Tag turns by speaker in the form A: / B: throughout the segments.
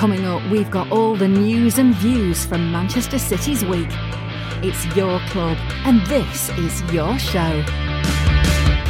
A: Coming up, we've got all the news and views from Manchester City's week. It's your club, and this is your show.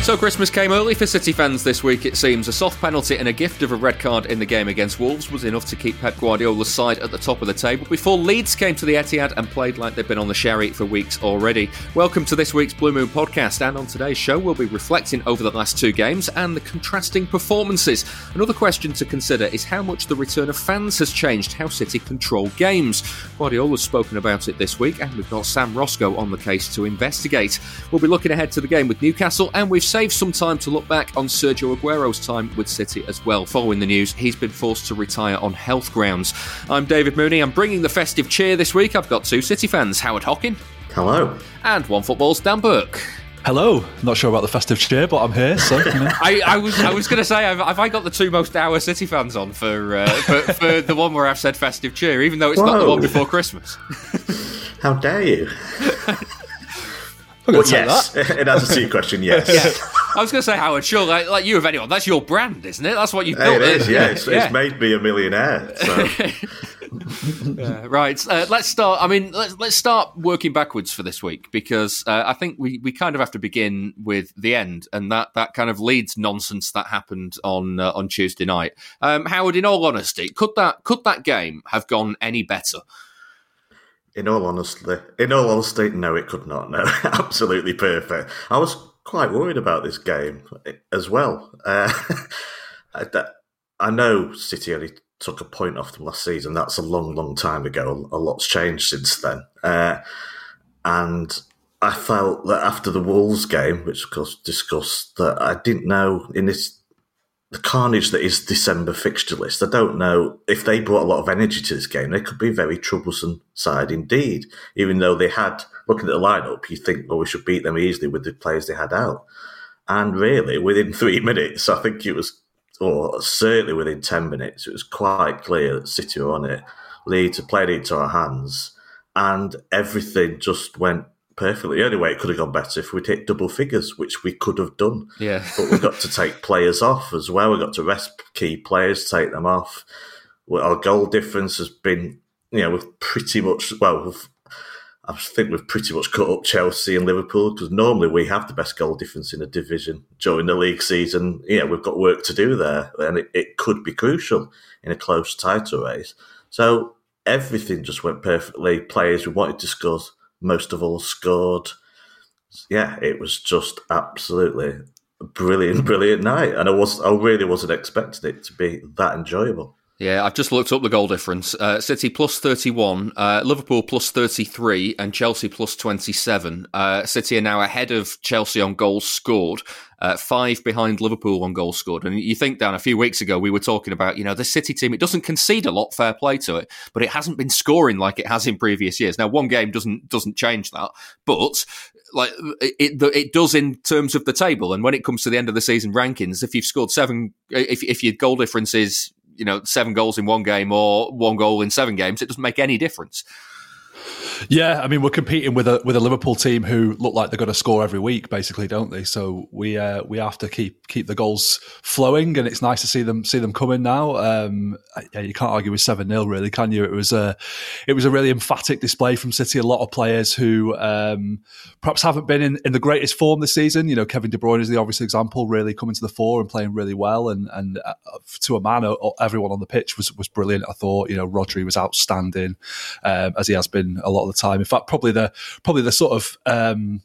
B: So Christmas came early for City fans this week, it seems. A soft penalty and a gift of a red card in the game against Wolves was enough to keep Pep Guardiola's side at the top of the table before Leeds came to the Etihad and played like they've been on the sherry for weeks already. Welcome to this week's Blue Moon podcast, and on today's show we'll be reflecting over the last two games and the contrasting performances. Another question to consider is how much the return of fans has changed how City control games. Guardiola's spoken about it this week, and we've got Sam Roscoe on the case to investigate. We'll be looking ahead to the game with Newcastle, and we've saved some time to look back on Sergio Aguero's time with City as well. Following the news, he's been forced to retire on health grounds. I'm David Mooney. I'm bringing the festive cheer this week. I've got two City fans, Howard Hockin.
C: Hello.
B: And OneFootball's Dan Burke.
D: Hello. Not sure about the festive cheer, but I'm here. So, you know.
B: I, I, was I was going to say, have, have, I got the two most dour City fans on for, uh, for, for the one where I've said festive cheer, even though it's Whoa. not the one before Christmas?
C: How dare you? well, yes, it answers to your question. Yes.
B: Yeah. I was going to say, Howard, sure, like, like, you of anyone, that's your brand, isn't it? That's what you've built.
C: It is, yeah. It's, yeah. it's made me a millionaire. So.
B: yeah, right. Uh, let's start. I mean, let's let's start working backwards for this week because uh, I think we, we kind of have to begin with the end and that, that kind of leads nonsense that happened on uh, on Tuesday night. Um, Howard, in all honesty, could that could that game have gone any better?
C: In all honesty, in all honesty, no, it could not. No, absolutely perfect. I was quite worried about this game as well. Uh, I know City only took a point off them last season. That's a long, long time ago. A lot's changed since then. Uh, and I felt that after the Wolves game, which of course discussed, that I didn't know in this the carnage that is December fixture list. I don't know if they brought a lot of energy to this game. They could be a very troublesome side indeed. Even though they had, looking at the lineup, you think, well, we should beat them easily with the players they had out. And really, within three minutes, I think it was, or certainly within 10 minutes, it was quite clear that City were on it. Leeds had played into our hands, and everything just went perfectly. The only way it could have gone better if we'd hit double figures, which we could have done.
B: Yeah.
C: but we've got to take players off as well. We've got to rest key players, take them off. Our goal difference has been, you know, we've pretty much, well, I think we've pretty much cut up Chelsea and Liverpool because normally we have the best goal difference in a division during the league season. Yeah, we've got work to do there, and it, it could be crucial in a close title race. So everything just went perfectly. Players we wanted to score most of all scored. Yeah, it was just absolutely brilliant, brilliant night, and I was I really wasn't expecting it to be that enjoyable.
B: Yeah, I've just looked up the goal difference. Uh, City plus 31, uh, Liverpool plus 33, and Chelsea plus 27. Uh, City are now ahead of Chelsea on goals scored, uh, five behind Liverpool on goals scored. And you think, Dan, a few weeks ago we were talking about, you know, the City team, it doesn't concede a lot, fair play to it, but it hasn't been scoring like it has in previous years. Now, one game doesn't doesn't change that, but like it, it does in terms of the table. And when it comes to the end of the season rankings, if you've scored seven, if, if your goal difference is you know seven goals in one game or one goal in seven games, it doesn't make any difference.
D: Yeah, I mean we're competing with a with a Liverpool team who look like they're going to score every week, basically, don't they? So we uh, we have to keep keep the goals flowing, and it's nice to see them see them coming now. Um, yeah, you can't argue with seven 0 really, can you? It was a it was a really emphatic display from City. A lot of players who um, perhaps haven't been in, in the greatest form this season. You know, Kevin De Bruyne is the obvious example, really coming to the fore and playing really well, and and uh, to a man, everyone on the pitch was was brilliant. I thought, you know, Rodri was outstanding um, as he has been a lot of the time. In fact, probably the probably the sort of um,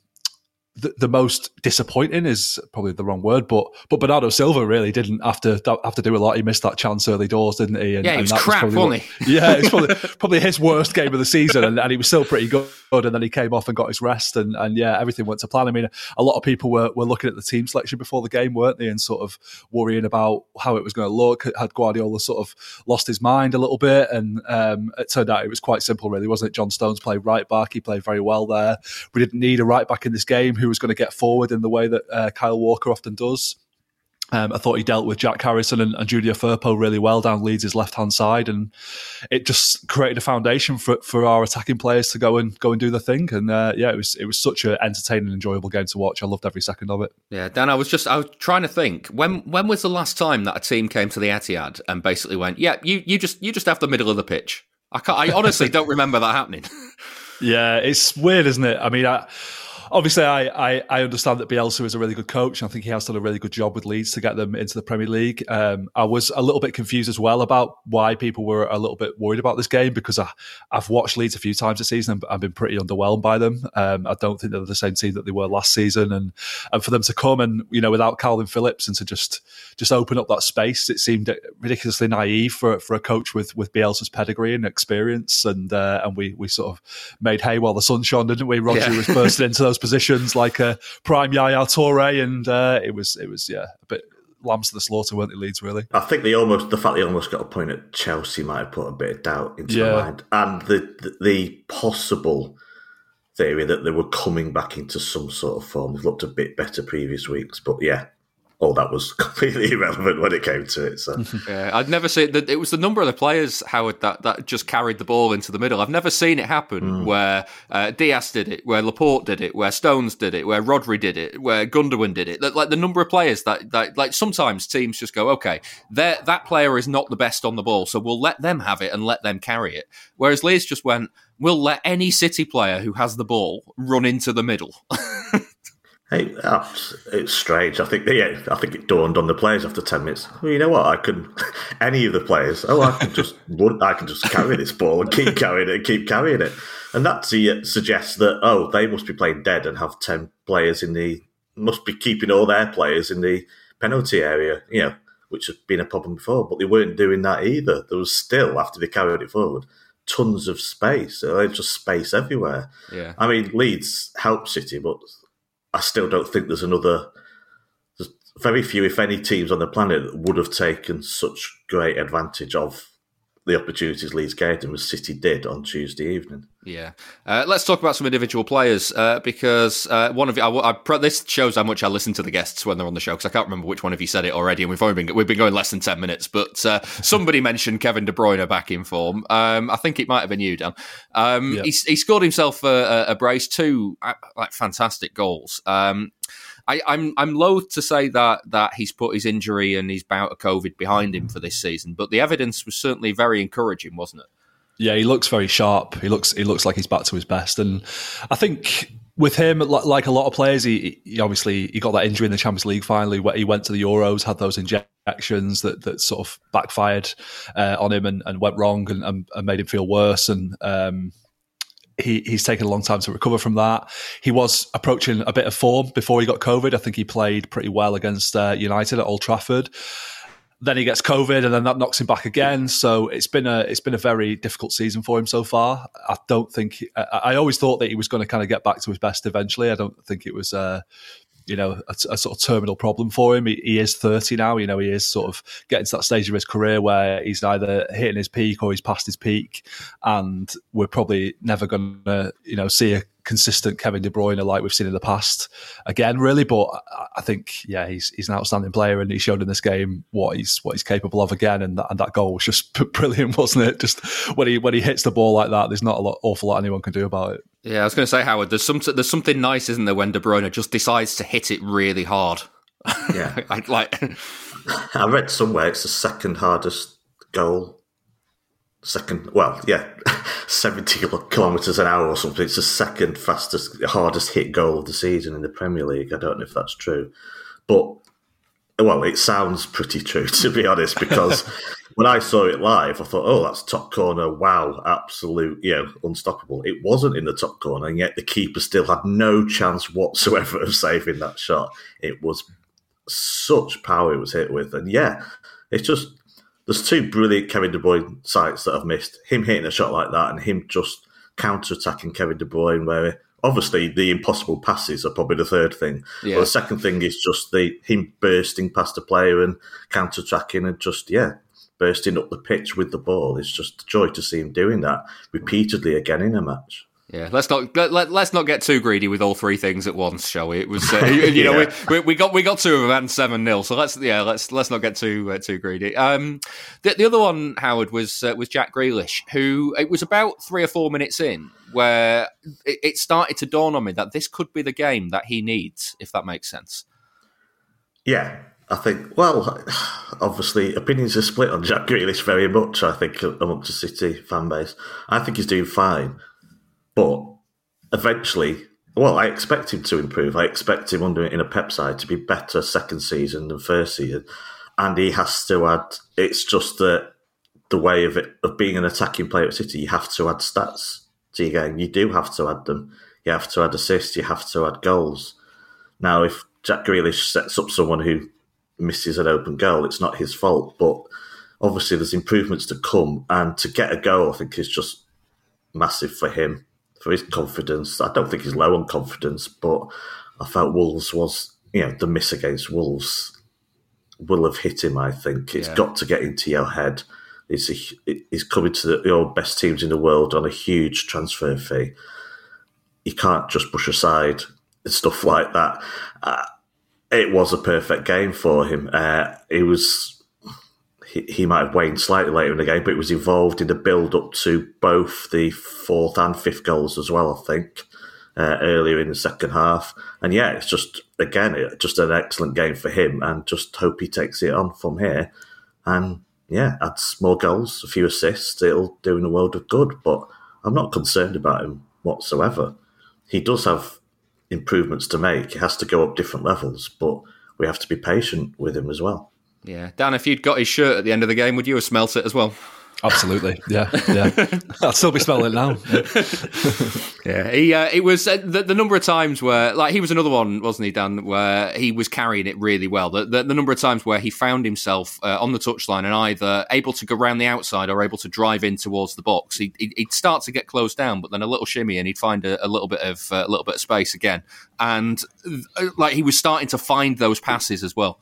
D: the, the, most disappointing is probably the wrong word, but but Bernardo Silva really didn't have to have to do a lot. He missed that chance early doors, didn't he?
B: And, yeah, he was crap,
D: was
B: wasn't
D: he? Yeah, it's probably probably his worst game of the season, and, and, he was still pretty good. And then he came off and got his rest, and, and yeah, everything went to plan. I mean, a lot of people were, were looking at the team selection before the game, weren't they, and sort of worrying about how it was going to look. Had Guardiola sort of lost his mind a little bit, and um, it turned out it was quite simple, really, wasn't it? John Stones played right back; he played very well there. We didn't need a right back in this game who was going to get forward in the way that uh, Kyle Walker often does. Um, I thought he dealt with Jack Harrison and, and Junior Firpo really well down Leeds' left hand side, and it just created a foundation for for our attacking players to go and go and do the thing. And uh, yeah, it was it was such an entertaining, enjoyable game to watch. I loved every second of it.
B: Yeah, Dan, I was just I was trying to think when when was the last time that a team came to the Etihad and basically went, yeah, you you just you just have the middle of the pitch. I can't, I honestly don't remember that happening.
D: yeah, it's weird, isn't it? I mean, I obviously, I, I, I, understand that Bielsa is a really good coach. I think he has done a really good job with Leeds to get them into the Premier League. Um, I was a little bit confused as well about why people were a little bit worried about this game because I, have watched Leeds a few times this season and I've been pretty underwhelmed by them. Um, I don't think they're the same team that they were last season, and and for them to come and you know without Kalvin Phillips and to just just open up that space, it seemed ridiculously naive for for a coach with with Bielsa's pedigree and experience. And uh, and we we sort of made hay while the sun shone, didn't we? Rodri yeah. was bursting into those positions like a prime Yaya Toure, and uh, it was it was yeah a bit lambs to the slaughter, weren't they, Leeds? Really,
C: I think they almost the fact they almost got a point at Chelsea might have put a bit of doubt into yeah. my mind, and the, the, the possible theory that they were coming back into some sort of form. They've looked a bit better previous weeks, but yeah, all that was completely irrelevant when it came to it. So
B: yeah, I'd never seen that. It was the number of the players, Howard, that, that just carried the ball into the middle. I've never seen it happen mm. where uh, Dias did it, where Laporte did it, where Stones did it, where Rodri did it, where Gundogan did it. Like the number of players that, that like sometimes teams just go, okay, that player is not the best on the ball, so we'll let them have it and let them carry it. Whereas Leeds just went, we'll let any City player who has the ball run into the middle.
C: Hey, it's strange. I think yeah, I think it dawned on the players after ten minutes. Well, you know what? I can any of the players. Oh, I can just run. I can just carry this ball and keep carrying it and keep carrying it. And that suggests that oh, they must be playing dead and have ten players in the must be keeping all their players in the penalty area. You know, which has been a problem before, but they weren't doing that either. There was still after they carried it forward tons of space. There's just space everywhere.
B: Yeah.
C: I mean, Leeds helped City, but I still don't think there's another. There's very few, if any, teams on the planet that would have taken such great advantage of the opportunities Leeds gave them as City did on Tuesday evening.
B: Yeah, uh, let's talk about some individual players uh, because uh, one of you. I, I, this shows how much I listen to the guests when they're on the show because I can't remember which one of you said it already, and we've only been we've been going less than ten minutes. But uh, somebody mentioned Kevin De Bruyne back in form. Um, I think it might have been you, Dan. Um, he, he, scored himself a, a brace, two uh, like fantastic goals. Um, I, am I'm, I'm loath to say that that he's put his injury and his bout of COVID behind him for this season, but the evidence was certainly very encouraging, wasn't it?
D: Yeah, he looks very sharp. He looks he looks like he's back to his best, and I think with him, like a lot of players, he, he, obviously he got that injury in the Champions League. Finally, where he went to the Euros, had those injections that, that sort of backfired uh, on him and, and went wrong and, and, and, made him feel worse. And um, he, he's taken a long time to recover from that. He was approaching a bit of form before he got COVID. I think he played pretty well against uh, United at Old Trafford. Then he gets COVID, and then that knocks him back again. So it's been a it's been a very difficult season for him so far. I don't think I, I always thought that he was going to kind of get back to his best eventually. I don't think it was uh, you know, a, a, sort of terminal problem for him. He, he, is 30 now, you know, he is sort of getting to that stage of his career where he's either hitting his peak or he's past his peak. And we're probably never going to, you know, see a consistent Kevin De Bruyne like we've seen in the past again, really. But I think, yeah, he's he's an outstanding player, and he showed in this game what he's what he's capable of again. And that, and that goal was just brilliant, wasn't it? Just when he when he hits the ball like that, there's not a lot awful lot anyone can do about it.
B: Yeah, I was going to say, Howard, there's some there's something nice, isn't there, when De Bruyne just decides to hit it really hard.
C: Yeah,
B: I, like
C: I read somewhere it's the second hardest goal. Second, well, yeah, seventy kilometers an hour or something. It's the second fastest, hardest hit goal of the season in the Premier League. I don't know if that's true, but well, it sounds pretty true to be honest, because when I saw it live, I thought, oh, that's top corner. Wow, absolute, you know, unstoppable. It wasn't in the top corner, and yet the keeper still had no chance whatsoever of saving that shot. It was such power it was hit with, and yeah, it's just there's two brilliant Kevin De Bruyne sights that I've missed. Him hitting a shot like that, and him just counter attacking Kevin De Bruyne, where obviously the impossible passes are probably the third thing. Yeah. But the second thing is just the him bursting past a player and counter attacking and just yeah, bursting up the pitch with the ball. It's just a joy to see him doing that repeatedly again in a match.
B: Yeah, let's not let, let, us not get too greedy with all three things at once, shall we? It was uh, you, yeah. know we, we, got we got two of them and seven 0 so let's yeah let's let's not get too uh, too greedy. Um, the, the other one, Howard, was uh, was Jack Grealish, who it was about three or four minutes in where it, it started to dawn on me that this could be the game that he needs, if that makes sense.
C: Yeah, I think, well, obviously, opinions are split on Jack Grealish very much, I think, amongst the City fan base. I think he's doing fine. But eventually, well, I expect him to improve. I expect him under in a Pep side to be better second season than first season. And he has to add, it's just the, the way of it, of being an attacking player at City, you have to add stats to your game. You do have to add them. You have to add assists, you have to add goals. Now, if Jack Grealish sets up someone who misses an open goal, it's not his fault. But obviously, there's improvements to come, and to get a goal, I think is just massive for him, for his confidence. I don't think he's low on confidence, but I felt Wolves was, you know, the miss against Wolves will have hit him. I think it's yeah. got to get into your head. It's a, he's coming to the you know, best teams in the world on a huge transfer fee. You can't just brush aside stuff like that. Uh, it was a perfect game for him. Uh, it was he, he, might have waned slightly later in the game, but it was involved in the build up to both the fourth and fifth goals as well. I think uh, earlier in the second half, and yeah, it's just again just an excellent game for him, and just hope he takes it on from here, and yeah, adds more goals, a few assists. It'll do in a world of good, but I'm not concerned about him whatsoever. He does have improvements to make. He has to go up different levels, but we have to be patient with him as well.
B: Yeah, Dan, if you'd got his shirt at the end of the game, would you have smelt it as well?
D: Absolutely, yeah, yeah. I'll still be smelling it now.
B: yeah, he uh, it was uh, the, the, number of times where like he was another one, wasn't he, Dan? Where he was carrying it really well. The, the, the number of times where he found himself uh, on the touchline and either able to go around the outside or able to drive in towards the box. He, would start to get closed down, but then a little shimmy and he'd find a, a little bit of uh, a little bit of space again, and uh, like he was starting to find those passes as well.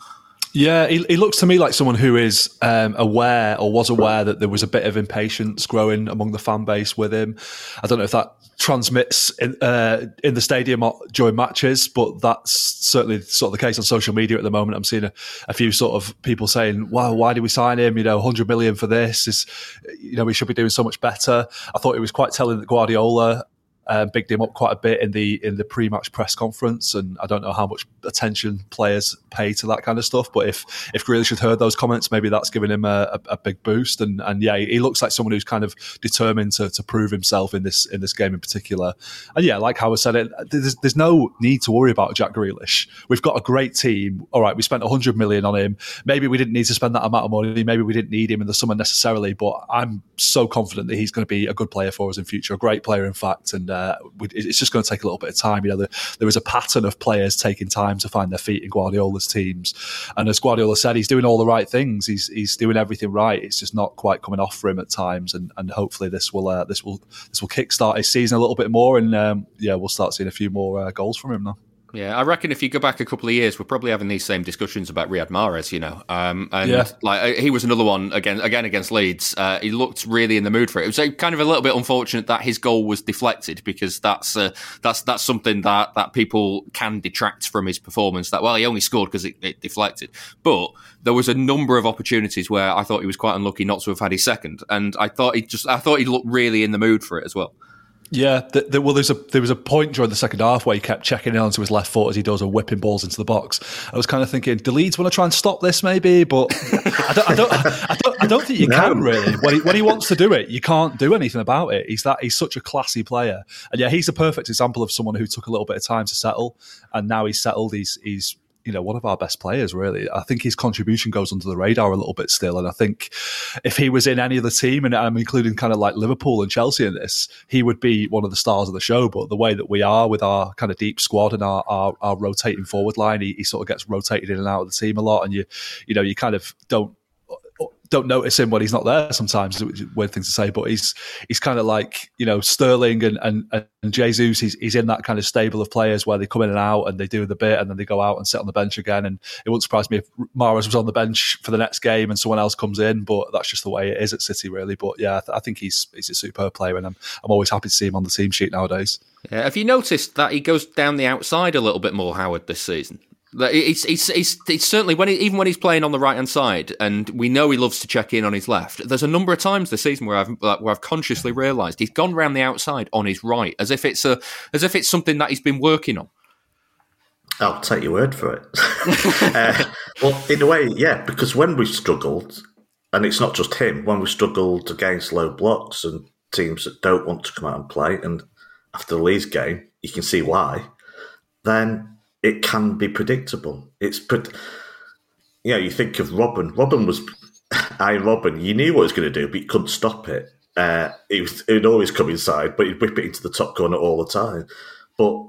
D: Yeah, he, he, looks to me like someone who is um, aware or was aware that there was a bit of impatience growing among the fan base with him. I don't know if that transmits in, uh, in the stadium during matches, but that's certainly sort of the case on social media at the moment. I'm seeing a, a few sort of people saying, "Wow, why did we sign him? You know, 100 million for this is, you know, we should be doing so much better." I thought it was quite telling that Guardiola um, bigged him up quite a bit in the in the pre-match press conference, and I don't know how much attention players pay to that kind of stuff. But if if Grealish had heard those comments, maybe that's given him a, a, a big boost. And and yeah, he looks like someone who's kind of determined to, to prove himself in this in this game in particular. And yeah, like Howard said, it there's, there's no need to worry about Jack Grealish. We've got a great team. All right, we spent 100 million on him. Maybe we didn't need to spend that amount of money. Maybe we didn't need him in the summer necessarily. But I'm so confident that he's going to be a good player for us in future, a great player in fact, and uh, it's just going to take a little bit of time. You know, there is a pattern of players taking time to find their feet in Guardiola's teams, and as Guardiola said, he's doing all the right things. He's he's doing everything right. It's just not quite coming off for him at times, and and hopefully this will uh, this will this will kickstart his season a little bit more, and um, yeah, we'll start seeing a few more uh, goals from him now.
B: Yeah, I reckon if you go back a couple of years, we're probably having these same discussions about Riyad Mahrez, you know. Um, and yeah. like uh, he was another one again, again against Leeds. Uh, he looked really in the mood for it. It was uh, kind of a little bit unfortunate that his goal was deflected because that's uh, that's that's something that that people can detract from his performance. That well, he only scored because it, it deflected, but there was a number of opportunities where I thought he was quite unlucky not to have had his second, and I thought he just I thought he looked really in the mood for it as well.
D: Yeah, the, the, well, there's a there was a point during the second half where he kept checking in onto his left foot as he does a whipping balls into the box. I was kind of thinking, do Leeds want to try and stop this, maybe? But I don't, I don't, I don't, I don't think you no. can really. When he, when he wants to do it, you can't do anything about it. He's that he's such a classy player, and yeah, he's a perfect example of someone who took a little bit of time to settle, and now he's settled. He's he's you know one of our best players. Really, I think his contribution goes under the radar a little bit still. And I think if he was in any other team, and I'm including kind of like Liverpool and Chelsea in this, he would be one of the stars of the show. But the way that we are with our kind of deep squad and our our, our rotating forward line, he, he sort of gets rotated in and out of the team a lot, and you you know you kind of don't don't notice him when he's not there sometimes is weird thing to say but he's he's kind of like you know Sterling and and, and Jesus he's, he's in that kind of stable of players where they come in and out and they do the bit and then they go out and sit on the bench again. And it wouldn't surprise me if Mahrez was on the bench for the next game and someone else comes in but that's just the way it is at City really. But yeah I, th- I think he's he's a superb player and I'm, I'm always happy to see him on the team sheet nowadays.
B: Yeah, have you noticed that he goes down the outside a little bit more Howard this season it's, it's, it's, it's certainly when he, even when he's playing on the right hand side, and we know he loves to check in on his left. There's a number of times this season where I've where I've consciously realised he's gone round the outside on his right, as if it's a as if it's something that he's been working on.
C: I'll take your word for it. uh, well, in a way, yeah, because when we struggled, and it's not just him, when we struggled against low blocks and teams that don't want to come out and play, and after the Leeds game, you can see why. Then it can be predictable. It's you know, you think of Robben. Robben was, I Robben. You knew what he was going to do, but you couldn't stop it. Uh, it would always come inside, but he'd whip it into the top corner all the time. But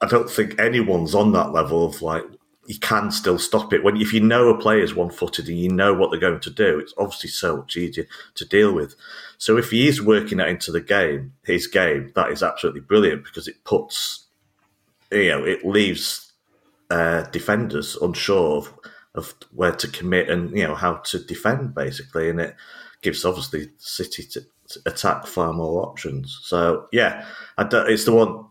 C: I don't think anyone's on that level of like you can still stop it when if you know a player is one footed and you know what they're going to do. It's obviously so much easier to deal with. So if he is working that into the game, his game, that is absolutely brilliant because it puts, you know, it leaves uh, defenders unsure of, of where to commit and you know how to defend basically, and it gives obviously City to, to attack far more options. So yeah, it's the one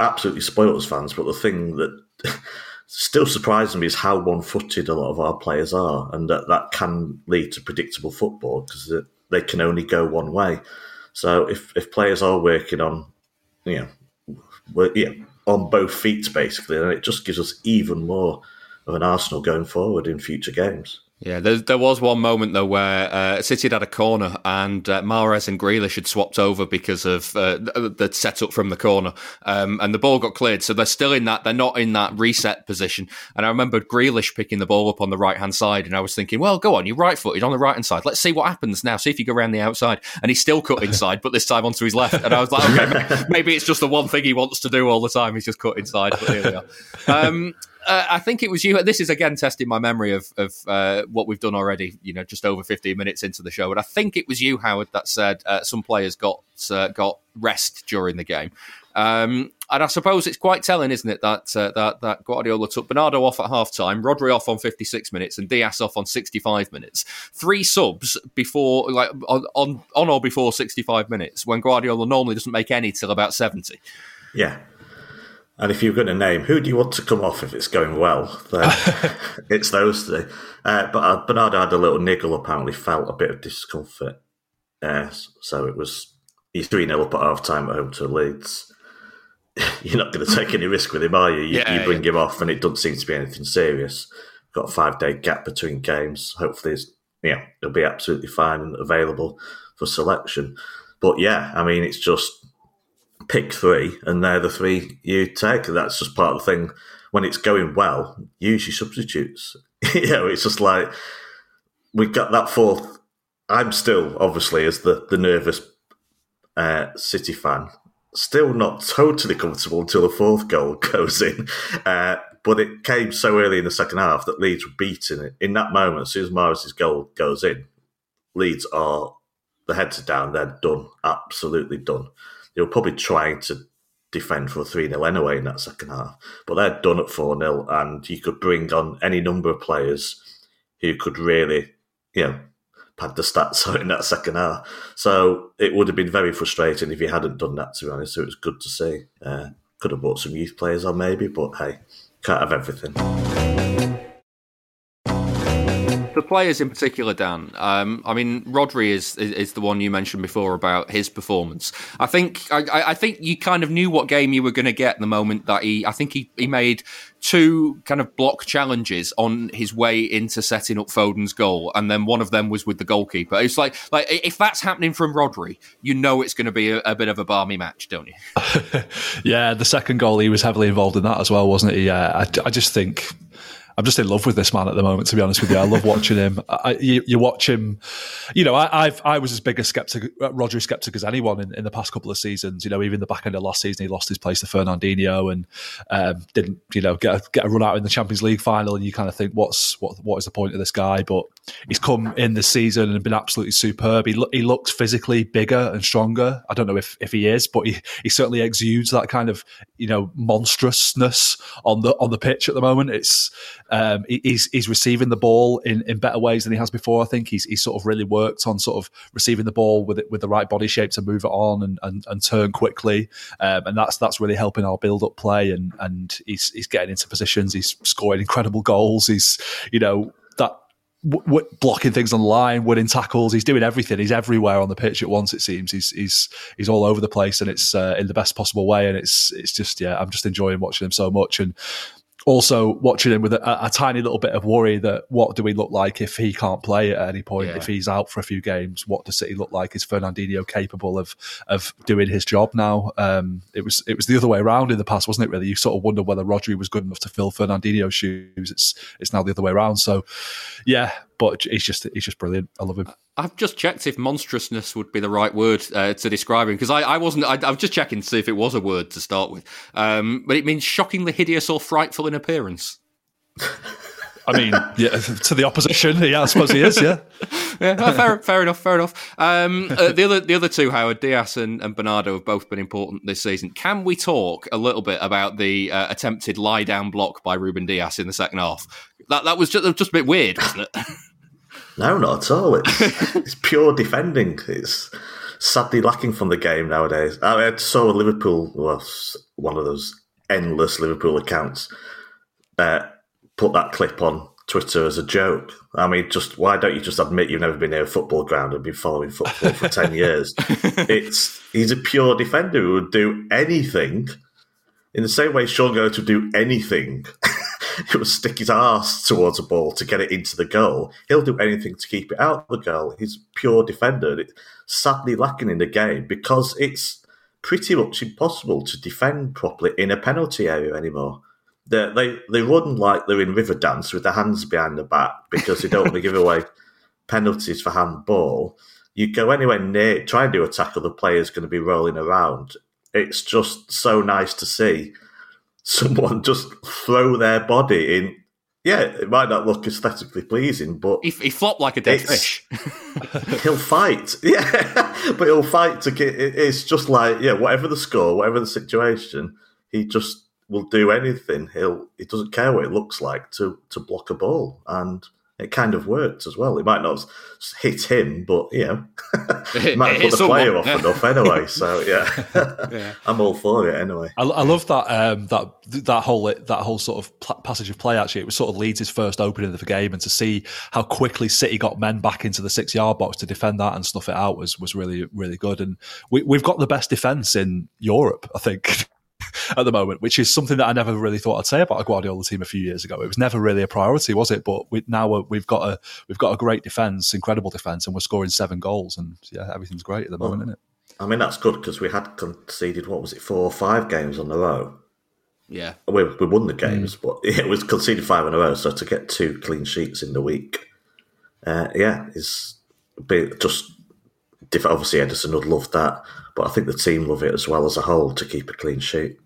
C: absolutely spoiled us fans. But the thing that still surprises me is how one-footed a lot of our players are, and that that can lead to predictable football because they can only go one way. So if if players are working on, you know, yeah, on both feet, basically, and it just gives us even more of an Arsenal going forward in future games.
B: Yeah, there, there was one moment though where uh, City had had a corner and uh, Mahrez and Grealish had swapped over because of uh, the setup from the corner, um, and the ball got cleared. So they're still in that; they're not in that reset position. And I remember Grealish picking the ball up on the right hand side, and I was thinking, "Well, go on, you're right footed on the right hand side. Let's see what happens now. See if you go around the outside." And he still cut inside, but this time onto his left. And I was like, "Okay, maybe it's just the one thing he wants to do all the time. He's just cut inside." But here we are. Um, uh, I think it was you. This is again testing my memory of, of uh, what we've done already. You know, just over fifteen minutes into the show, but I think it was you, Howard, that said uh, some players got uh, got rest during the game. Um, and I suppose it's quite telling, isn't it, that uh, that that Guardiola took Bernardo off at half time, Rodri off on 56 minutes, and Dias off on 65 minutes. Three subs before, like on on, on or before 65 minutes, when Guardiola normally doesn't make any till about 70.
C: Yeah, and if you're going to name who do you want to come off if it's going well, then it's those three. Uh, but uh, Bernardo had a little niggle, apparently felt a bit of discomfort. Uh, so it was, he's 3 0 up at half time at home to Leeds. you're not going to take any risk with him, are you? You, yeah, you bring yeah. him off, and it doesn't seem to be anything serious. Got a five day gap between games. Hopefully, yeah, he'll be absolutely fine and available for selection. But yeah, I mean, it's just pick three, and they're the three you take. That's just part of the thing. When it's going well, use your substitutes. you know, it's just like we've got that fourth. I'm still obviously as the the nervous uh, City fan, still not totally comfortable until the fourth goal goes in. Uh, but it came so early in the second half that Leeds were beating it. In that moment, as soon as Mahrez's goal goes in, Leeds are the heads are down. They're done, absolutely done they were probably trying to defend for a 3 0 anyway in that second half. But they're done at 4 0, and you could bring on any number of players who could really, you know, pad the stats out in that second half. So it would have been very frustrating if you hadn't done that, to be honest. So it was good to see. Uh, could have brought some youth players on maybe, but hey, can't have everything.
B: The players in particular, Dan. Um, I mean, Rodri is, is, is the one you mentioned before about his performance. I think I, I think you kind of knew what game you were going to get the moment that he. I think he, he made two kind of block challenges on his way into setting up Foden's goal, and then one of them was with the goalkeeper. It's like like if that's happening from Rodri, you know it's going to be a, a bit of a balmy match, don't you?
D: yeah, the second goal he was heavily involved in that as well, wasn't he? Yeah, I, I just think I'm just in love with this man at the moment. To be honest with you, I love watching him. I, you, you, watch him. You know, I, have I was as big a skeptic, Rodri skeptic as anyone in, in, the past couple of seasons. You know, even the back end of last season, he lost his place to Fernandinho and um, didn't, you know, get a, get a run out in the Champions League final. And you kind of think, what's what what is the point of this guy? But he's come in the season and been absolutely superb. He, he looks physically bigger and stronger. I don't know if, if he is, but he, he certainly exudes that kind of you know monstrousness on the on the pitch at the moment. It's um, he's he's receiving the ball in, in better ways than he has before. I think he's he's sort of really worked on sort of receiving the ball with it with the right body shape to move it on and and, and turn quickly, um, and that's that's really helping our build up play. And and he's he's getting into positions. He's scoring incredible goals. He's you know w- w- blocking things on the line, winning tackles. He's doing everything. He's everywhere on the pitch at once. It seems he's he's he's all over the place, and it's uh, in the best possible way. And it's it's just yeah, I'm just enjoying watching him so much. And also watching him with a, a, tiny little bit of worry that what do we look like if he can't play at any point? Yeah. If he's out for a few games, what does City look like? Is Fernandinho capable of of doing his job now? Um, it was it was the other way around in the past, wasn't it? Really, you sort of wonder whether Rodri was good enough to fill Fernandinho's shoes. It's it's now the other way around. So, yeah, but he's just he's just brilliant. I love him.
B: I've just checked if monstrousness would be the right word uh, to describe him because I, I, wasn't. I, I, was just checking to see if it was a word to start with. Um, but it means shockingly hideous or frightful in appearance.
D: I mean, yeah, to the opposition, yeah, I suppose he is. Yeah,
B: yeah, no, fair, fair enough, fair enough. Um, uh, the other, the other two, Howard Dias and, and, Bernardo, have both been important this season. Can we talk a little bit about the uh, attempted lie down block by Ruben Dias in the second half? That that was just, just a bit weird, wasn't it?
C: No, not at all. It's, it's pure defending. It's sadly lacking from the game nowadays. I saw Liverpool, well, one of those endless Liverpool accounts, uh, put that clip on Twitter as a joke. I mean, just why don't you just admit you've never been near a football ground and been following football for ten years? It's he's a pure defender who would do anything. In the same way, Shaun Goater would do anything he would stick his ass towards a ball to get it into the goal. He'll do anything to keep it out of the goal. He's pure defender. It's sadly lacking in the game because it's pretty much impossible to defend properly in a penalty area anymore. They they, they run like they're in Riverdance with their hands behind the back because they don't want to give away penalties for handball. You go anywhere near, try and do a tackle, the player's going to be rolling around. It's just so nice to see someone just throw their body in. Yeah, it might not look aesthetically pleasing, but
B: he, he flopped like a dead fish.
C: he'll fight, yeah, but he'll fight to get. It's just like yeah, whatever the score, whatever the situation, he just will do anything. He'll he doesn't care what it looks like to to block a ball, and it kind of worked as well. It might not hit him, but you know, it might put the someone. player off enough anyway. So yeah, yeah. I'm all for it anyway.
D: I, I love that um, that that whole that whole sort of passage of play. Actually, it was sort of Leeds' first opening of the game, and to see how quickly City got men back into the six yard box to defend that and snuff it out was was really really good. And we, we've got the best defense in Europe, I think. at the moment, which is something that I never really thought I'd say about a Guardiola team a few years ago. It was never really a priority, was it? But we, now we've got a we've got a great defense, incredible defense, and we're scoring seven goals, and yeah, everything's great at the moment, well, isn't it?
C: I mean, that's good because we had conceded what was it, four or five games on the row.
B: Yeah,
C: we, we won the games, mm. but it was conceded five in a row. So to get two clean sheets in the week, uh, yeah, is just obviously Ederson would love that, but I think the team love it as well as a whole to keep a clean sheet.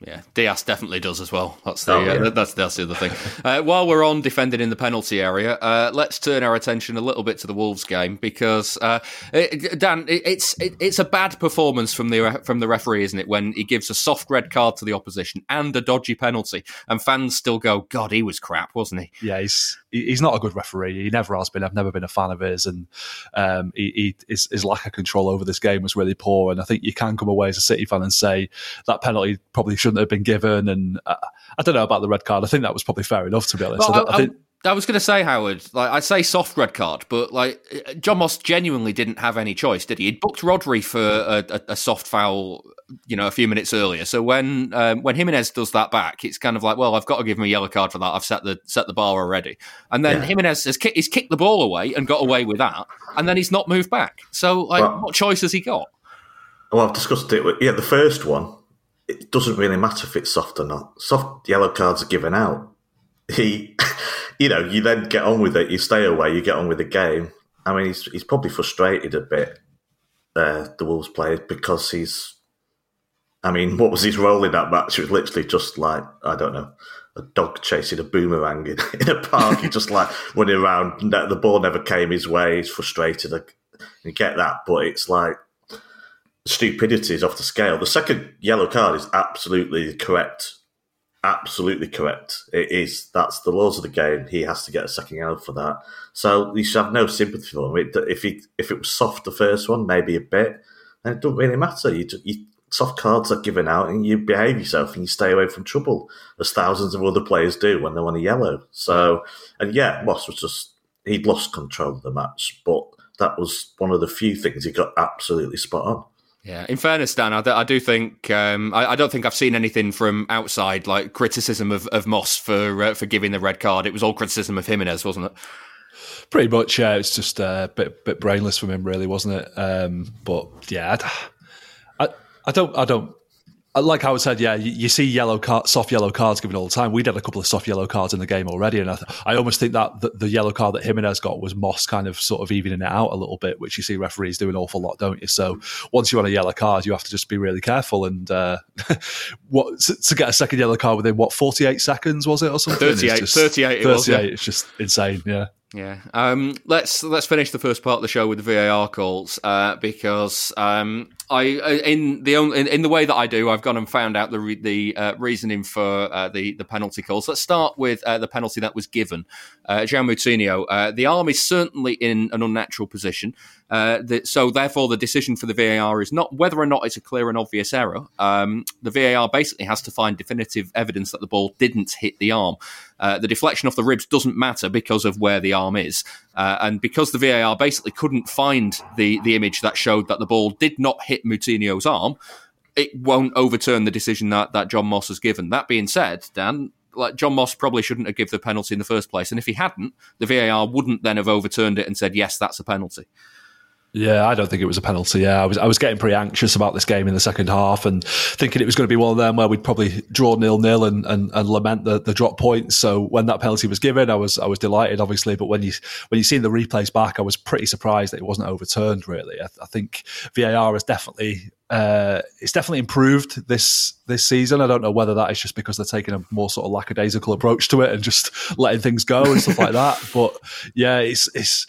B: Yeah, Dias definitely does as well. That's the oh, yeah. uh, that's that's the other thing. Uh, while we're on defending in the penalty area, uh, let's turn our attention a little bit to the Wolves game because uh, it, Dan, it, it's it, it's a bad performance from the from the referee, isn't it? When he gives a soft red card to the opposition and a dodgy penalty, and fans still go, "God, he was crap, wasn't he?"
D: Yeah, he's he's not a good referee. He never has been. I've never been a fan of his, and um, he, he, his, his lack of control over this game was really poor. And I think you can come away as a City fan and say that penalty probably shouldn't have been given. And I, I don't know about the red card. I think that was probably fair enough, to be honest.
B: Well, I, I, think, I was going to say Howard, like I say, soft red card, but like John Moss genuinely didn't have any choice, did he? He'd booked Rodri for a, a, a soft foul, you know, a few minutes earlier. So when um, when Jimenez does that back, it's kind of like, well, I've got to give him a yellow card for that. I've set the set the bar already, and then yeah. Jimenez has kicked, he's kicked the ball away and got away with that, and then he's not moved back. So like, well, what choice has he got?
C: Well, I've discussed it. With, yeah, the first one, it doesn't really matter if it's soft or not. Soft yellow cards are given out. He you know, you then get on with it. You stay away. You get on with the game. I mean, he's he's probably frustrated a bit, uh, the Wolves player, because he's. I mean, what was his role in that match? It was literally just like I don't know, a dog chasing a boomerang in, in a park. he just like running around. The ball never came his way. He's frustrated. You get that, but it's like stupidity is off the scale. The second yellow card is absolutely correct absolutely correct. It is. That's the laws of the game. He has to get a second yellow for that. So you should have no sympathy for him. If he if it was soft the first one, maybe a bit, then it doesn't really matter. You, you soft cards are given out, and you behave yourself and you stay away from trouble, as thousands of other players do when they want a yellow. So, and yeah, Moss was just he'd lost control of the match, but that was one of the few things he got absolutely spot on.
B: Yeah, in fairness, Dan, I, I do think um, I, I, don't think I've seen anything from outside like criticism of, of Moss for uh, for giving the red card. It was all criticism of Jimenez, wasn't it?
D: Pretty much, yeah. It's just a bit bit brainless from him, really, wasn't it? Um, but yeah, I, I don't I don't uh, like Howard said, yeah, you, you, see yellow card, soft yellow cards given all the time. We'd had a couple of soft yellow cards in the game already, and I, th- I almost think that the, the, yellow card that Jimenez got was Moss kind of sort of evening it out a little bit, which you see referees do an awful lot, don't you? So once you're on a yellow card, you have to just be really careful. And uh, what to, to, get a second yellow card within what 48 seconds was it or something?
B: 38,
D: just,
B: 38, 38. It was, yeah.
D: It's just insane, yeah.
B: Yeah. Um, let's let's finish the first part of the show with the VAR calls uh, because um, I uh, in the in, in, the way that I do, I've gone and found out the re- the uh, reasoning for uh, the the penalty calls. Let's start with uh, the penalty that was given. Uh, João Moutinho, uh, the arm is certainly in an unnatural position. Uh, the, so therefore, the decision for the VAR is not whether or not it's a clear and obvious error. Um, the VAR basically has to find definitive evidence that the ball didn't hit the arm. Uh, the deflection off the ribs doesn't matter because of where the arm is, uh, and because the VAR basically couldn't find the the image that showed that the ball did not hit Moutinho's arm. It won't overturn the decision that, that John Moss has given. That being said, Dan, like John Moss probably shouldn't have given the penalty in the first place. And if he hadn't, the VAR wouldn't then have overturned it and said, yes, that's a penalty.
D: Yeah, I don't think it was a penalty. Yeah, I was I was getting pretty anxious about this game in the second half and thinking it was going to be one of them where we'd probably draw nil nil and, and, and lament the, the drop points. So when that penalty was given, I was I was delighted, obviously. But when you when you seen the replays back, I was pretty surprised that it wasn't overturned. Really, I, I think VAR has definitely uh, it's definitely improved this this season. I don't know whether that is just because they're taking a more sort of lackadaisical approach to it and just letting things go and stuff like that. But yeah, it's it's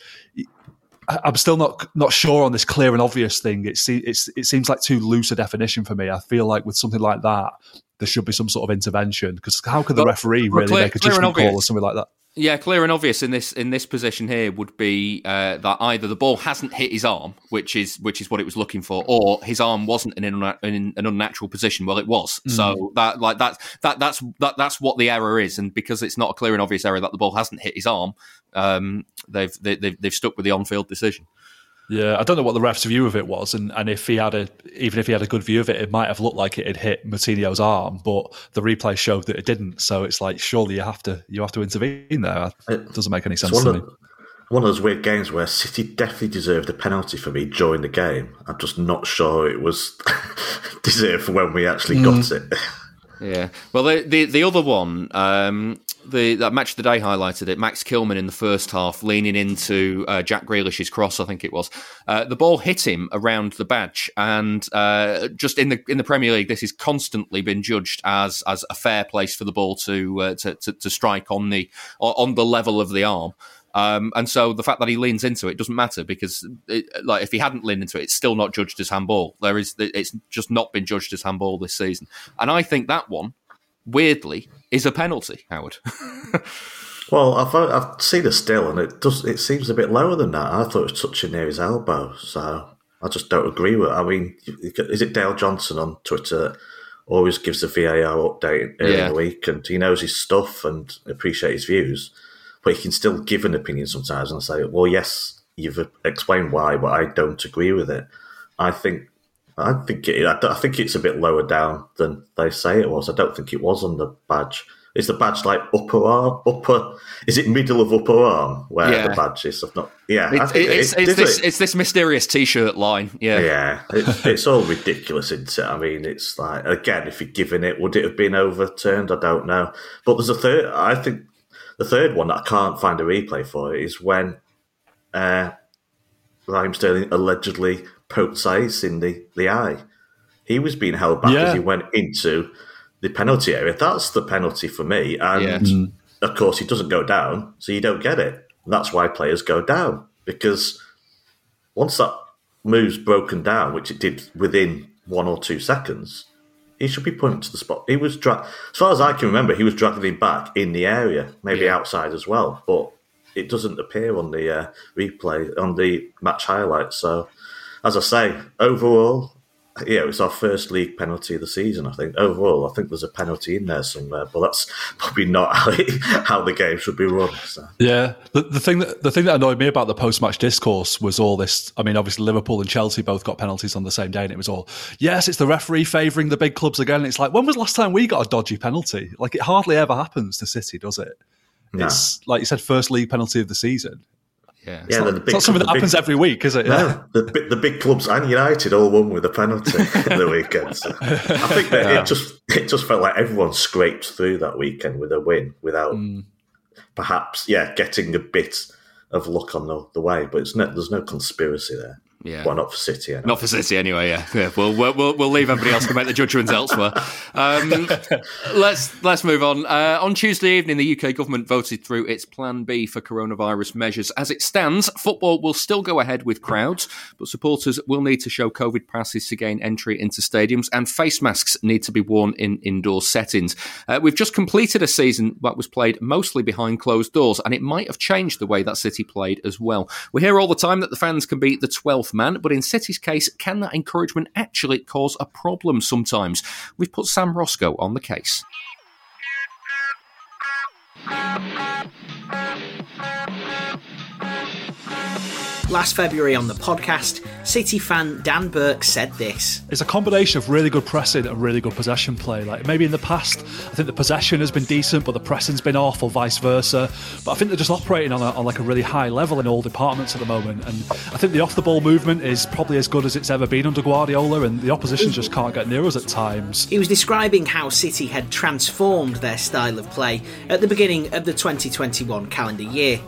D: I'm still not not sure on this clear and obvious thing. It's, it's it seems like too loose a definition for me. I feel like with something like that, there should be some sort of intervention because how could the referee really clear, make a judgment call or something like that?
B: Yeah, clear and obvious in this in this position here would be uh, that either the ball hasn't hit his arm, which is which is what it was looking for, or his arm wasn't in an, in an unnatural position. Well, it was. Mm. So that like that that that's that that's what the error is, and because it's not a clear and obvious error that the ball hasn't hit his arm, um, they've they, have they they've stuck with the on field decision.
D: Yeah, I don't know what the ref's view of it was, and, and if he had a even if he had a good view of it, it might have looked like it had hit Moutinho's arm, but the replay showed that it didn't. So it's like surely you have to you have to intervene there. It doesn't make any sense to me.
C: one of those weird games where City definitely deserved a penalty for me during the game. I'm just not sure it was deserved when we actually mm. got it.
B: Yeah. Well, the the, the other one, um, the that match of the day highlighted it. Max Kilman in the first half, leaning into uh, Jack Grealish's cross, I think it was. Uh, the ball hit him around the badge, and uh, just in the in the Premier League, this has constantly been judged as as a fair place for the ball to uh, to, to, to strike on the on the level of the arm. Um, and so the fact that he leans into it doesn't matter because, it, like, if he hadn't leaned into it, it's still not judged as handball. There is, it's just not been judged as handball this season. And I think that one, weirdly, is a penalty. Howard.
C: well, I've I've seen a still, and it does. It seems a bit lower than that. I thought it was touching near his elbow, so I just don't agree with. It. I mean, is it Dale Johnson on Twitter? Always gives a VAR update early yeah. in the week, and he knows his stuff and appreciates his views. But he can still give an opinion sometimes and say, "Well, yes, you've explained why, but I don't agree with it." I think I think it, I think it's a bit lower down than they say it was. I don't think it was on the badge. Is the badge like upper arm, upper? Is it middle of upper arm where
B: Yeah.
C: the badge is? I've not. Yeah,
B: It-
C: I
B: it's,
C: it-
B: it's, this,
C: it?
B: it's this mysterious T-shirt line. Yeah,
C: Yeah, it, it's all ridiculous, isn't it? I mean, it's like again, if you're given it, would it have been overturned? I don't know. But there's a third. I think the third one that I can't find a replay for is when uh, Raheem Sterling allegedly poked Saïss in the, the eye. He was being held back
D: Yeah.
C: as he went into the penalty area. That's the penalty for me. And
B: Yeah.
D: Mm.
C: of course, he doesn't go down, so you don't get it. And that's why players go down because once that move's broken down, which it did within one or two seconds, he should be pointing to the spot. He was dra- as far as I can remember, he was dragging him back in the area, maybe
B: Yeah.
C: outside as well, but it doesn't appear on the uh, replay on the match highlights. So, as I say, overall, yeah, it was our first league penalty of the season. I think oh, overall, I think there's a penalty in there somewhere, but that's probably not how, it, how the game should be run. So.
D: Yeah, the, the thing that the thing that annoyed me about the post match discourse was all this. I mean, obviously Liverpool and Chelsea both got penalties on the same day, and it was all yes, it's the referee favouring the big clubs again. It's like when was the last time we got a dodgy penalty? Like it hardly ever happens to City, does it?
C: No.
D: It's like you said, first league penalty of the season.
B: Yeah.
C: Yeah,
D: It's
C: the
D: not,
C: big
D: it's not something that
C: big-
D: happens every week, is it?
C: No, the, the big clubs and United all won with a penalty in the weekend. So I think that it just it just felt like everyone scraped through that weekend with a win without
D: Mm.
C: perhaps yeah getting a bit of luck on the, the way. But it's no, there's no conspiracy there.
B: Yeah.
C: well, not for City. Anyway.
B: Not for City, anyway. Yeah, yeah. We'll, we'll we'll we'll leave everybody else to make the judgments elsewhere. Um, let's let's move on. Uh, on Tuesday evening, the UK government voted through its Plan B for coronavirus measures. As it stands, football will still go ahead with crowds, but supporters will need to show COVID passes to gain entry into stadiums, and face masks need to be worn in indoor settings. Uh, we've just completed a season that was played mostly behind closed doors, and it might have changed the way that City played as well. We hear all the time that the fans can be the 12th man, but in City's case, can that encouragement actually cause a problem sometimes? We've put Sam Roscoe on the case.
E: Last February on the podcast, City fan Dan Burke said this.
D: It's a combination of really good pressing and really good possession play. Like maybe in the past, I think the possession has been decent, but the pressing's been off, or vice versa. But I think they're just operating on, a, on like a really high level in all departments at the moment. And I think the off the ball movement is probably as good as it's ever been under Guardiola, and the opposition just can't get near us at times.
E: He was describing how City had transformed their style of play at the beginning of the 2021 calendar year.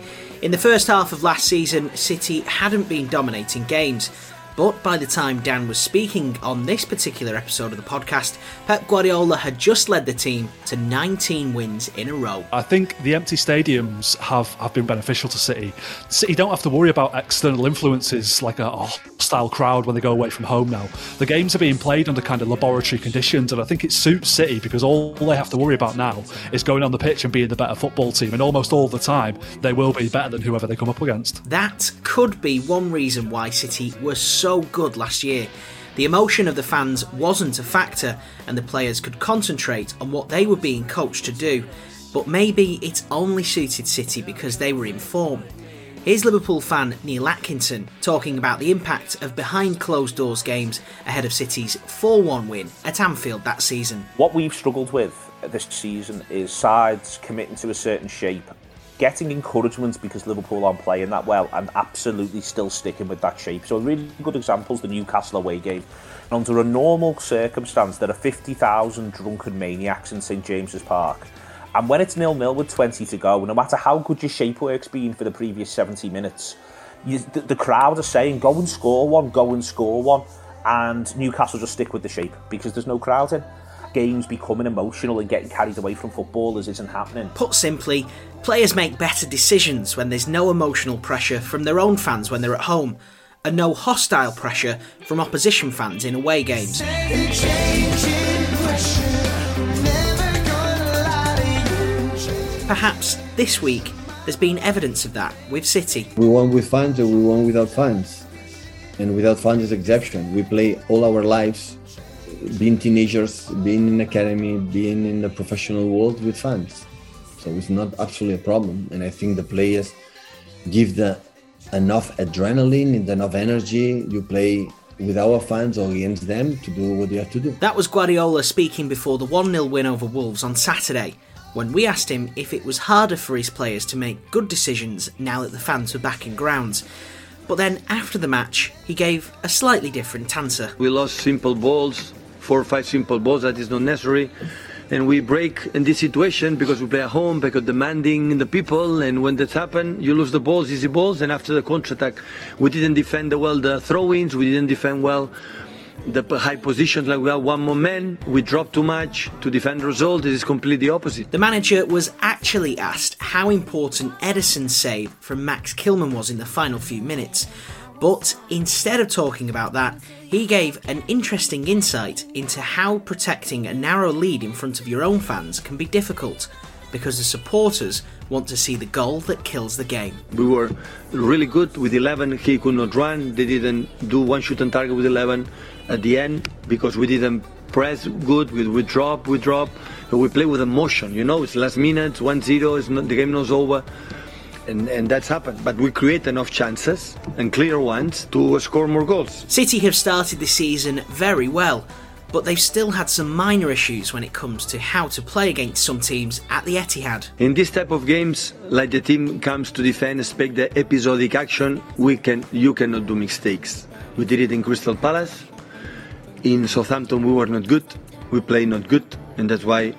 E: In the first half of last season, City hadn't been dominating games. But by the time Dan was speaking on this particular episode of the podcast, Pep Guardiola had just led the team to 19 wins in a row.
D: I think the empty stadiums have, have been beneficial to City. City don't have to worry about external influences like a hostile crowd when they go away from home now. The games are being played under kind of laboratory conditions, and I think it suits City because all they have to worry about now is going on the pitch and being the better football team, and almost all the time they will be better than whoever they come up against.
E: That could be one reason why City were so good last year. The emotion of the fans wasn't a factor, and the players could concentrate on what they were being coached to do. But maybe it only suited City because they were in form. Here's Liverpool fan Neil Atkinson talking about the impact of behind closed doors games ahead of City's 4 1 win at Anfield that season.
F: What we've struggled with this season is sides committing to a certain shape, getting encouragement because Liverpool aren't playing that well, and absolutely still sticking with that shape. So, a really good example is the Newcastle away game. And under a normal circumstance, there are 50,000 drunken maniacs in St James's Park. And when it's nil nil with 20 to go, no matter how good your shape work's been for the previous 70 minutes, you, the, the crowd are saying, go and score one, go and score one. And Newcastle just stick with the shape because there's no crowd in games becoming emotional and getting carried away from footballers isn't happening.
E: Put simply, players make better decisions when there's no emotional pressure from their own fans when they're at home, and no hostile pressure from opposition fans in away games. Perhaps this week there's been evidence of that with City.
G: We won with fans or we won without fans. And without fans is exception. We play all our lives, being teenagers, being in academy, being in the professional world with fans. So it's not actually a problem. And I think the players give the enough adrenaline and enough energy. You play with our fans or against them to do what you have to do.
E: That was Guardiola speaking before the 1 0 win over Wolves on Saturday, when we asked him if it was harder for his players to make good decisions now that the fans were back in grounds. But then after the match, he gave a slightly different answer.
H: We lost simple balls, four or five simple balls that is not necessary. And we break in this situation because we play at home, because demanding the people, and when that happens, you lose the balls, easy balls, and after the counter-attack, we didn't defend well the throw-ins, we didn't defend well the high positions like we have one more man we drop too much to defend result it is completely opposite
E: the manager was actually asked how important Ederson's save from Max Kilman was in the final few minutes but instead of talking about that, he gave an interesting insight into how protecting a narrow lead in front of your own fans can be difficult because the supporters want to see the goal that kills the game.
H: We were really good with 11. He could not run. They didn't do one shoot on target with 11 at the end because we didn't press good. We, we drop, we drop. We play with emotion. You know, it's last minute, 1 0, it's not, the game is over and, and that's happened. But we create enough chances and clear ones to score more goals.
E: City have started the season very well, but they've still had some minor issues when it comes to how to play against some teams at the Etihad.
H: In this type of games, like the team comes to defend, expect the episodic action, we can you cannot do mistakes. We did it in Crystal Palace. In Southampton, we were not good. We played not good, and that's why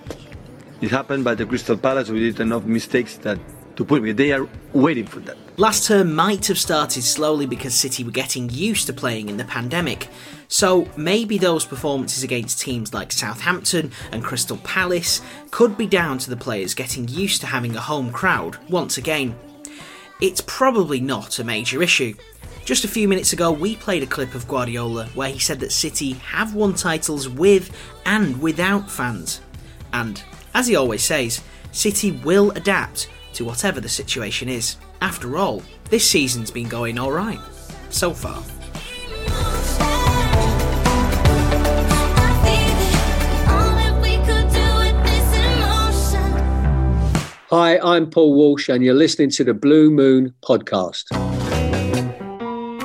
H: it happened. But the Crystal Palace, we did enough mistakes that to put me. They are waiting for that.
E: Last term might have started slowly because City were getting used to playing in the pandemic. So maybe those performances against teams like Southampton and Crystal Palace could be down to the players getting used to having a home crowd once again. It's probably not a major issue. Just a few minutes ago, we played a clip of Guardiola where he said that City have won titles with and without fans. And, as he always says, City will adapt to whatever the situation is. After all, this season's been going alright. So far.
I: Hi, I'm Paul Walsh, and you're listening to the Blue Moon Podcast.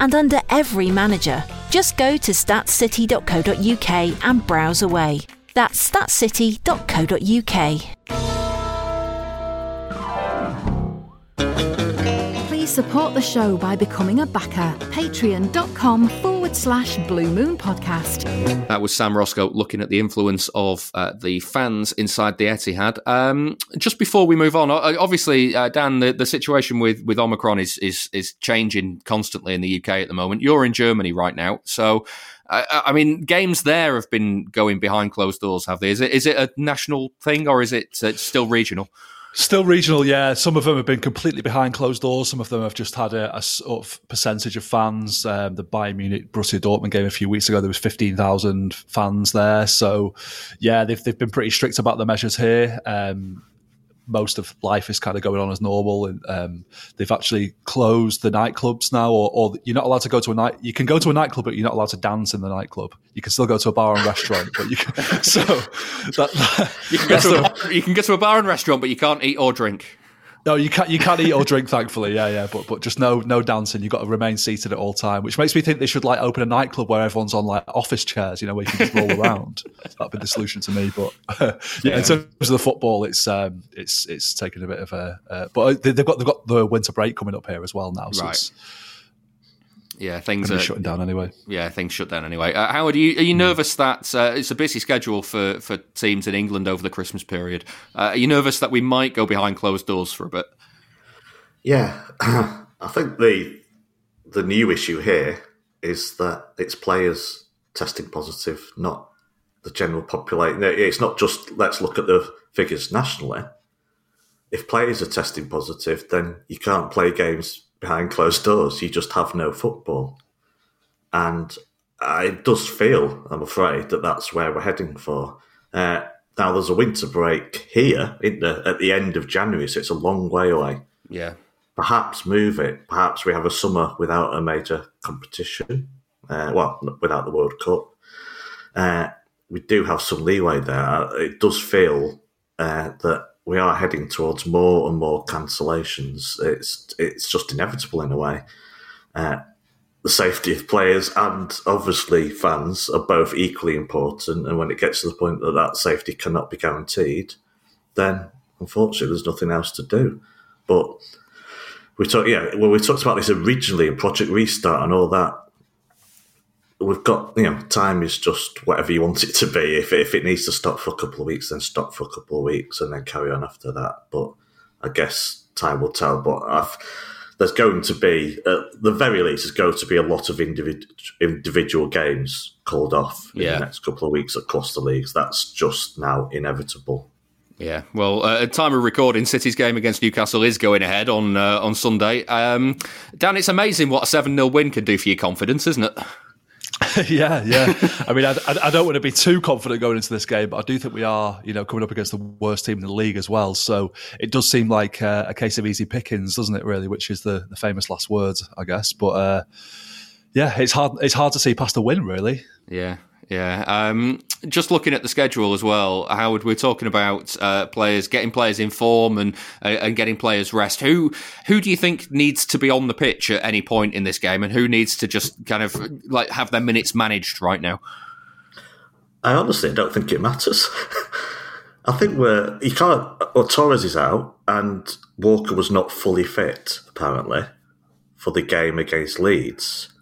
J: and under every manager. Just go to statscity.co.uk and browse away. That's statscity.co.uk.
A: Support the show by becoming a backer. Patreon.com forward slash Blue Moon Podcast.
B: That was Sam Roscoe looking at the influence of uh, the fans inside the Etihad. Um, just before we move on, obviously, uh, Dan, the, the situation with, with Omicron is, is is changing constantly in the UK at the moment. You're in Germany right now, so. I, I mean, games there have been going behind closed doors, have they? Is it is it a national thing or is it uh, still regional?
D: Still regional, yeah. Some of them have been completely behind closed doors. Some of them have just had a, a sort of percentage of fans. Um, the Bayern Munich Borussia Dortmund game a few weeks ago, there was fifteen thousand fans there. So, yeah, they've they've been pretty strict about the measures here. Um, most of life is kind of going on as normal, and um, they've actually closed the nightclubs now, or, or, you're not allowed to go to a night. You can go to a nightclub, but you're not allowed to dance in the nightclub. You can still go to a bar and restaurant, but you can. So that,
B: that, you can a you can go to a bar and restaurant, but you can't eat or drink.
D: No, you can't. You can't eat or drink, thankfully. Yeah, yeah, but but just no no dancing. You've got to remain seated at all time, which makes me think they should like open a nightclub where everyone's on like office chairs. You know, where you can just roll around. That'd be the solution to me. But yeah, yeah, in terms of the football, it's um, it's it's taken a bit of a. Uh, but they've got they've got the winter break coming up here as well now. So right
B: yeah, things are
D: shutting down anyway.
B: Yeah, things shut down anyway. Uh, Howard, are you, are you hmm. nervous that uh, it's a busy schedule for, for teams in England over the Christmas period? Uh, are you nervous that we might go behind closed doors for a bit?
C: Yeah, I think the the new issue here is that it's players testing positive, not the general population. It's not just let's look at the figures nationally. if players are testing positive, then you can't play games behind closed doors. You just have no football. And it does feel, I'm afraid, that that's where we're heading for. Uh, now, there's a winter break here the, at the end of January, so it's a long way away.
B: Yeah.
C: Perhaps move it. Perhaps we have a summer without a major competition. Uh, well, without the World Cup. Uh, we do have some leeway there. It does feel uh, that we are heading towards more and more cancellations. It's it's just inevitable in a way. Uh, the safety of players and obviously fans are both equally important. And when it gets to the point that that safety cannot be guaranteed, then unfortunately there's nothing else to do. But we talked, yeah, well, we talked about this originally in Project Restart and all that. We've got, you know, time is just whatever you want it to be. If, if it needs to stop for a couple of weeks, then stop for a couple of weeks and then carry on after that. But I guess time will tell. But I've, there's going to be, at the very least, there's going to be a lot of individual individual games called off in
B: yeah.
C: the next couple of weeks across the leagues. That's just now inevitable.
B: Yeah, well, uh, at time of recording, City's game against Newcastle is going ahead on uh, on Sunday. Um, Dan, it's amazing what a seven 0 win can do for your confidence, isn't it?
D: yeah, yeah. I mean, I, I, don't want to be too confident going into this game, but I do think we are, you know, coming up against the worst team in the league as well. So it does seem like uh, a case of easy pickings, doesn't it? Really, which is the, the famous last words, I guess. But uh, yeah, it's hard. It's hard to see past the win, really.
B: Yeah, yeah. Um, just looking at the schedule as well, Howard, we're talking about uh, players getting players in form and uh, and getting players rest. Who who do you think needs to be on the pitch at any point in this game, and who needs to just kind of like have their minutes managed right now?
C: I honestly don't think it matters. I think we're you can't. Well, Torres is out, and Walker was not fully fit apparently for the game against Leeds.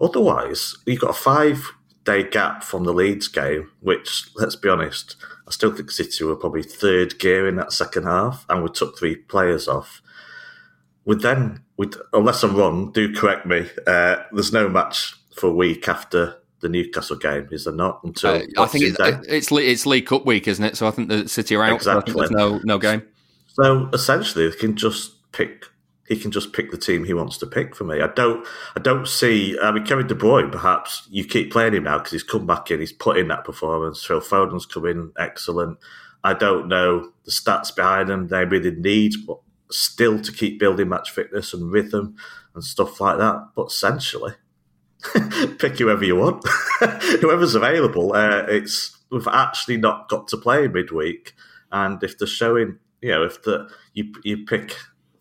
C: Otherwise, you've got a five day gap from the Leeds game, which, let's be honest, I still think City were probably third gear in that second half, and we took three players off. We then, we unless I'm wrong, do correct me. Uh, there's no match for a week after the Newcastle game, is there not? Until
B: uh, I think it's, it's, it's League Cup week, isn't it? So I think the City are out. Exactly. So there's no no game.
C: So essentially, they can just pick he can just pick the team he wants to pick for me. I don't, I don't see. I mean, Kevin De Bruyne. Perhaps you keep playing him now because he's come back in. He's put in that performance. Phil Foden's come in excellent. I don't know the stats behind them. They really need, but still to keep building match fitness and rhythm and stuff like that. But essentially, pick whoever you want, whoever's available. Uh, it's we've actually not got to play midweek, and if they're showing, you know, if the you you pick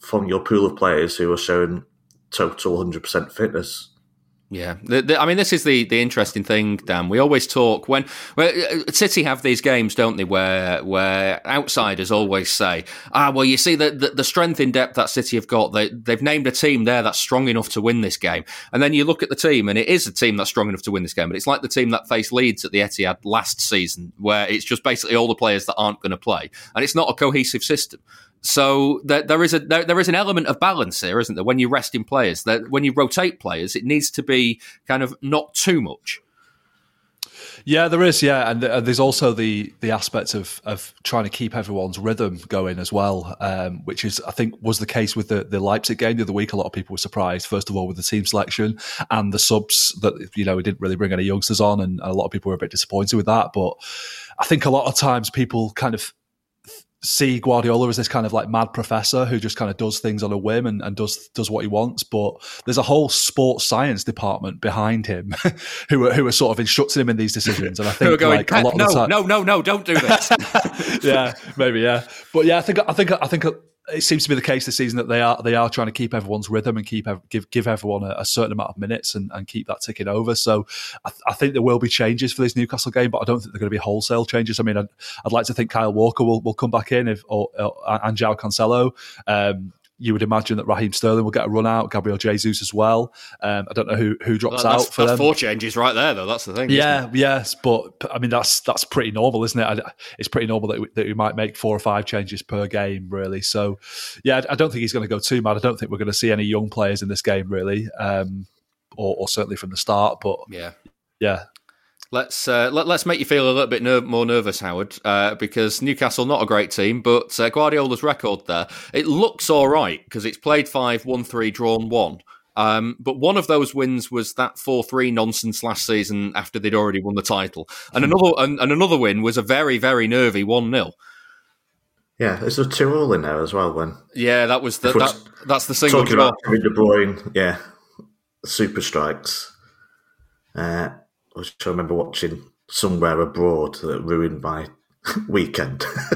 C: from your pool of players who are showing total 100% fitness.
B: Yeah, the, the, I mean, this is the, the interesting thing, Dan. We always talk when well, uh, City have these games, don't they, where where outsiders always say, "Ah, well, you see the, the, the strength in depth that City have got. They they've named a team there that's strong enough to win this game." And then you look at the team, and it is a team that's strong enough to win this game. But it's like the team that faced Leeds at the Etihad last season, where it's just basically all the players that aren't going to play, and it's not a cohesive system. So there, there is a there, there is an element of balance here, isn't there? When you rest in players, that when you rotate players, it needs to be kind of not too much.
D: Yeah, there is. Yeah, and there's also the the aspect of of trying to keep everyone's rhythm going as well, um, which is I think was the case with the the Leipzig game the other week. A lot of people were surprised, first of all, with the team selection and the subs that you know we didn't really bring any youngsters on, and a lot of people were a bit disappointed with that. But I think a lot of times people kind of see Guardiola as this kind of like mad professor who just kind of does things on a whim and, and does does what he wants. But there's a whole sports science department behind him who are who are sort of instructing him in these decisions. And I think
B: going,
D: like a lot
B: no,
D: of the time,
B: no, no, no, don't do this.
D: yeah, maybe, yeah, but yeah, I think I think I think it seems to be the case this season that they are they are trying to keep everyone's rhythm and keep give give everyone a, a certain amount of minutes and, and keep that ticking over. So I, th- I, think there will be changes for this Newcastle game, but I don't think they're going to be wholesale changes. I mean, I'd, I'd like to think Kyle Walker will, will come back in if or, or and João Cancelo. Um, you would imagine that Raheem Sterling will get a run out, Gabriel Jesus as well. Um, I don't know who who drops
B: well,
D: out for
B: that's
D: them.
B: Four changes right there, though. That's the thing.
D: Yeah, yes, but I mean that's that's pretty normal, isn't it? It's pretty normal that we, that we might make four or five changes per game, really. So, yeah, I don't think he's going to go too mad. I don't think we're going to see any young players in this game, really, um, or, or certainly from the start. But
B: yeah,
D: yeah,
B: Let's uh, let, us make you feel a little bit ner- more nervous, Howard, uh, because Newcastle not a great team, but uh, Guardiola's record there it looks all right because it's played five, won three, drawn one. Um, but one of those wins was that four three nonsense last season after they'd already won the title, and another and, and another win was a very very nervy one 0
C: Yeah, there's a two all in there as well. When
B: yeah, that was the, that, that's the single
C: talking
B: draw.
C: about De Bruyne, yeah, super strikes. Uh, I remember watching somewhere abroad that ruined my weekend.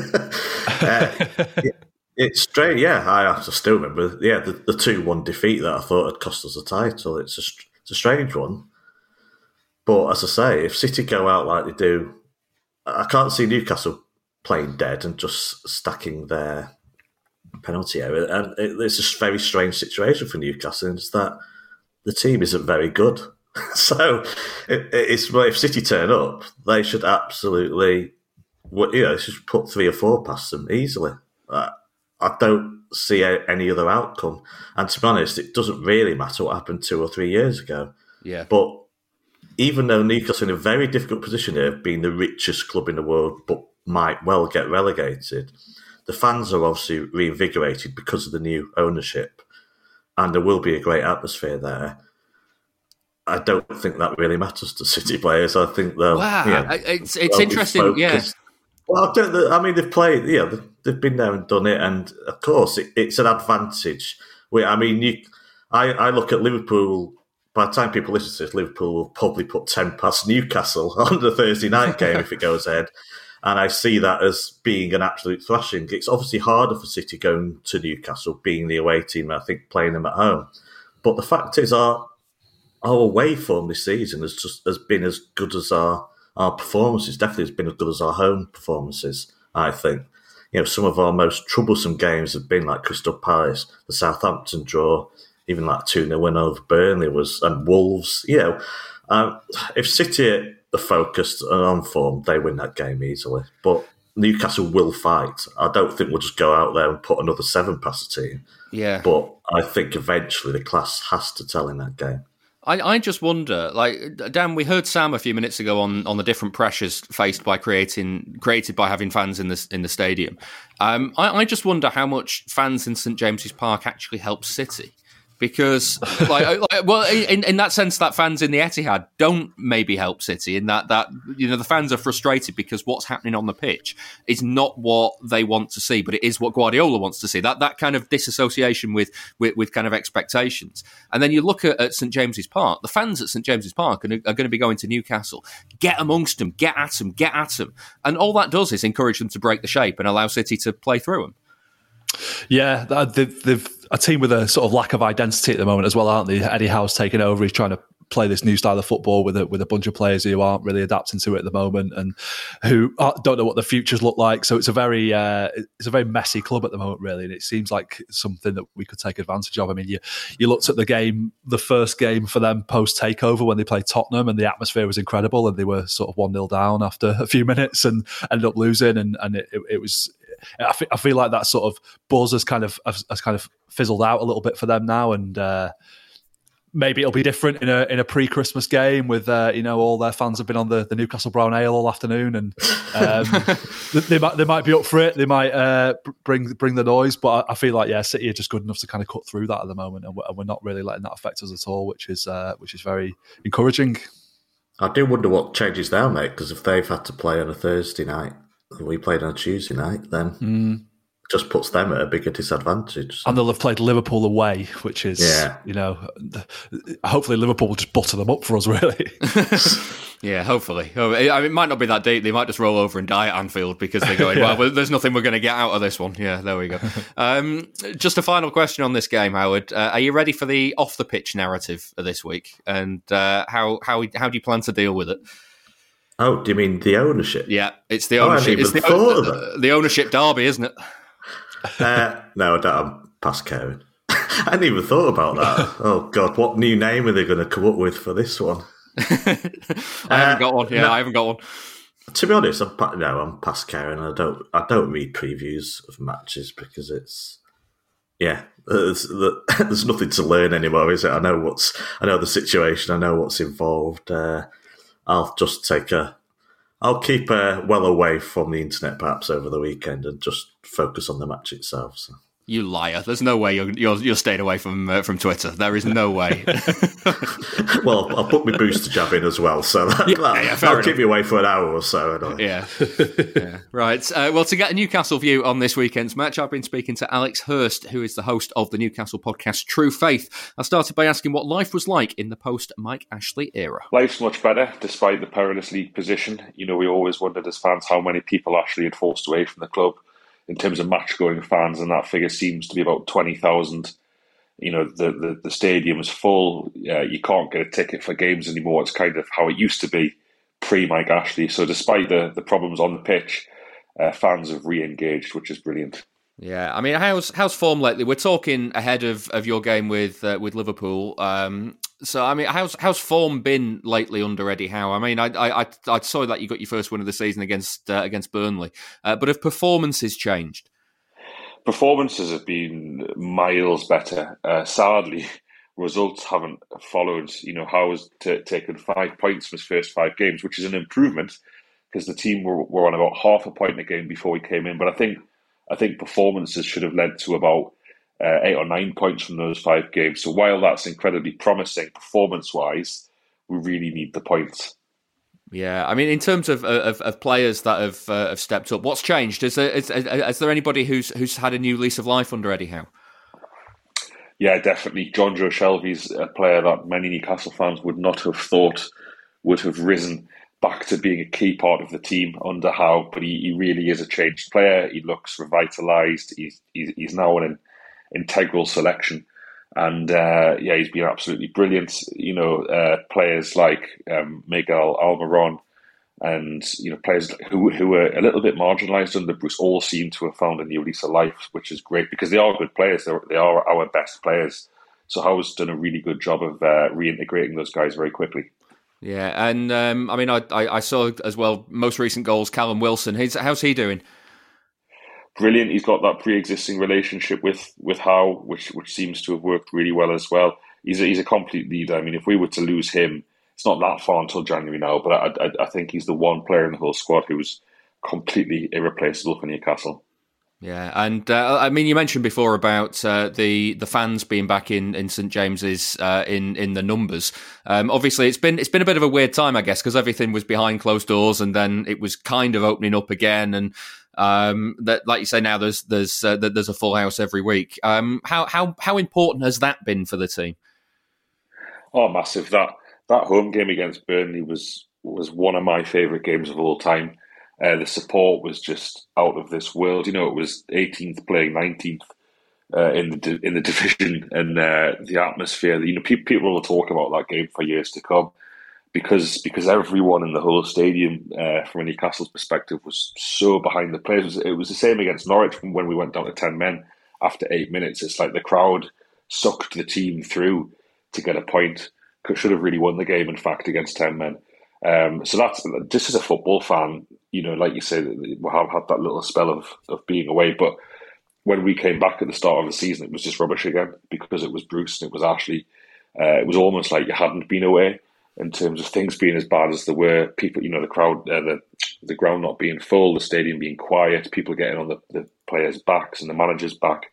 C: uh, it, it's strange, yeah. I, still remember, yeah, the, the two one defeat that I thought had cost us the title. It's a it's a strange one, but as I say, if City go out like they do, I can't see Newcastle playing dead and just stacking their penalty area. And it, it's a very strange situation for Newcastle. It's that the team isn't very good. so it, it's if City turn up, they should absolutely, you know, should put three or four past them easily. Uh, I don't see any other outcome. And to be honest, it doesn't really matter what happened two or three years ago.
B: Yeah.
C: But even though Newcastle in a very difficult position here, being the richest club in the world, but might well get relegated, the fans are obviously reinvigorated because of the new ownership, and there will be a great atmosphere there. I don't think that really matters to City players. I think they'll.
B: Wow, yeah, it's it's interesting. Yeah.
C: Well, I, I mean, they've played. Yeah, they've been there and done it, and of course, it, it's an advantage. We, I mean, you, I, I look at Liverpool. By the time people listen to this, Liverpool will probably put ten past Newcastle on the Thursday night game if it goes ahead, and I see that as being an absolute thrashing. It's obviously harder for City going to Newcastle, being the away team. I think playing them at home, but the fact is, our our away form this season has just has been as good as our our performances. Definitely has been as good as our home performances. I think. You know, some of our most troublesome games have been like Crystal Palace, the Southampton draw, even like 2 0 win over Burnley was, and Wolves. You know, um, if City are focused and on form, they win that game easily. But Newcastle will fight. I don't think we'll just go out there and put another seven past the team.
B: Yeah.
C: But I think eventually the class has to tell in that game.
B: I, I just wonder, like Dan, we heard Sam a few minutes ago on, on the different pressures faced by creating created by having fans in the in the stadium. Um, I, I just wonder how much fans in St James's Park actually help City because like, like, well in, in that sense that fans in the Etihad don't maybe help City in that that you know the fans are frustrated because what's happening on the pitch is not what they want to see but it is what Guardiola wants to see. That that kind of disassociation with with, with kind of expectations. And then you look at, at St James's Park. The fans at St James's Park are, are going to be going to Newcastle. Get amongst them get at them get at them and all that does is encourage them to break the shape and allow City to play through them
D: yeah, they've, they've a team with a sort of lack of identity at the moment as well, aren't they? Eddie Howe's taken over. He's trying to play this new style of football with a, with a bunch of players who aren't really adapting to it at the moment and who don't know what the futures look like. So it's a very uh, it's a very messy club at the moment, really, and it seems like something that we could take advantage of. I mean, you you looked at the game, the first game for them post takeover when they played Tottenham, and the atmosphere was incredible, and they were sort of one 0 down after a few minutes and ended up losing, and and it, it was I, f- I feel like that sort of buzz has kind of has, has kind of fizzled out a little bit for them now, and uh, maybe it'll be different in a in a pre Christmas game with uh, you know all their fans have been on the, the Newcastle Brown Ale all afternoon, and um, they might they might be up for it. They might uh, bring bring the noise, but I, feel like yeah, City are just good enough to kind of cut through that at the moment, and we're, and we're not really letting that affect us at all, which is uh, which is very encouraging.
C: I do wonder what changes they'll make because if they've had to play on a Thursday night we played on a Tuesday night, then mm. just puts them at a bigger disadvantage.
D: And they'll have played Liverpool away, which is, yeah. you know, hopefully Liverpool will just butter them up for us, really.
B: yeah, hopefully. I mean, it might not be that deep. They might just roll over and die at Anfield because they're going, yeah. well, there's nothing we're going to get out of this one. Yeah, there we go. Um, just a final question on this game, Howard. Uh, are you ready for the off the pitch narrative of this week? And uh, how, how, how do you plan to deal with it?
C: Oh, do you mean the ownership?
B: Yeah, it's the ownership. Oh, it's the, the, the, ownership derby, isn't it?
C: uh, no, I don't. I'm past caring. I hadn't even thought about that. oh God, what new name are they going to come up with for this one?
B: I haven't uh, got one. Yeah, no, I haven't got one.
C: To be honest, I'm no, I'm past caring. I don't, I don't read previews of matches because it's, yeah, there's, there's nothing to learn anymore, is it? I know what's, I know the situation, I know what's involved. Uh, I'll just take a. I'll keep uh, well away from the internet perhaps over the weekend and just focus on the match itself. So.
B: You liar! There's no way you're you're, you're staying away from uh, from Twitter. There is no way.
C: well, I'll put my booster jab in as well, so that, yeah, that, yeah, that'll keep me away for an hour or so. Anyway.
B: Yeah. yeah. Right. Uh, well, to get a Newcastle view on this weekend's match, I've been speaking to Alex Hurst, who is the host of the Newcastle podcast True Faith. I started by asking what life was like in the post Mike Ashley era.
K: Life's much better, despite the perilous league position. You know, we always wondered as fans how many people Ashley had forced away from the club in terms of match going fans, and that figure seems to be about 20,000. You know, the, the, the stadium is full. Uh, you can't get a ticket for games anymore. It's kind of how it used to be pre Mike Ashley. So, despite the, the problems on the pitch, uh, fans have re engaged, which is brilliant.
B: Yeah, I mean, how's how's form lately? We're talking ahead of, of your game with uh, with Liverpool. Um, so I mean, how's how's form been lately under Eddie Howe? I mean, I I I saw that you got your first win of the season against uh, against Burnley, uh, but have performances changed?
K: Performances have been miles better. Uh, sadly, results haven't followed. You know, Howe has t- taken five points from his first five games, which is an improvement because the team were, were on about half a point a game before he came in. But I think I think performances should have led to about uh, eight or nine points from those five games. So while that's incredibly promising performance wise, we really need the points.
B: Yeah, I mean, in terms of of, of players that have uh, have stepped up, what's changed? Is there, is, is there anybody who's who's had a new lease of life under Eddie Howe?
K: Yeah, definitely. John Jonjo Shelvey's a player that many Newcastle fans would not have thought would have risen back to being a key part of the team under Howe, but he, he really is a changed player. He looks revitalised. He's, he's, he's now an integral selection. And uh, yeah, he's been absolutely brilliant. You know, uh, players like um, Miguel Almiron and you know players who who were a little bit marginalised under Bruce all seem to have found a new lease of life, which is great because they are good players. They're, they are our best players. So Howe's done a really good job of uh, reintegrating those guys very quickly.
B: Yeah, and um, I mean, I, I, I saw as well most recent goals. Callum Wilson, He's, how's he doing?
K: brilliant. He's got that pre-existing relationship with with Howe, which which seems to have worked really well as well. He's a, he's a complete leader. I mean, if we were to lose him, it's not that far until January now. But I, I, I think he's the one player in the whole squad who's completely irreplaceable for Newcastle.
B: Yeah, and uh, I mean, you mentioned before about uh, the the fans being back in, in St James's uh, in in the numbers. Um, obviously, it's been it's been a bit of a weird time, I guess, because everything was behind closed doors, and then it was kind of opening up again. And um, that, like you say, now there's there's uh, there's a full house every week. Um, how how how important has that been for the team?
K: Oh, massive! That that home game against Burnley was was one of my favourite games of all time. Uh, the support was just out of this world. You know, it was 18th playing 19th uh, in the in the division, and uh, the atmosphere. You know, pe- people will talk about that game for years to come because because everyone in the whole stadium, uh, from a Newcastle's perspective, was so behind the players. It was the same against Norwich when we went down to ten men after eight minutes. It's like the crowd sucked the team through to get a point. Should have really won the game, in fact, against ten men. Um, so that's just as a football fan, you know, like you say, we have had that little spell of of being away, but. When we came back at the start of the season, it was just rubbish again because it was Bruce and it was Ashley. Uh, it was almost like you hadn't been away in terms of things being as bad as they were. People, you know, the crowd, uh, the the ground not being full, the stadium being quiet, people getting on the, the players' backs and the managers' back.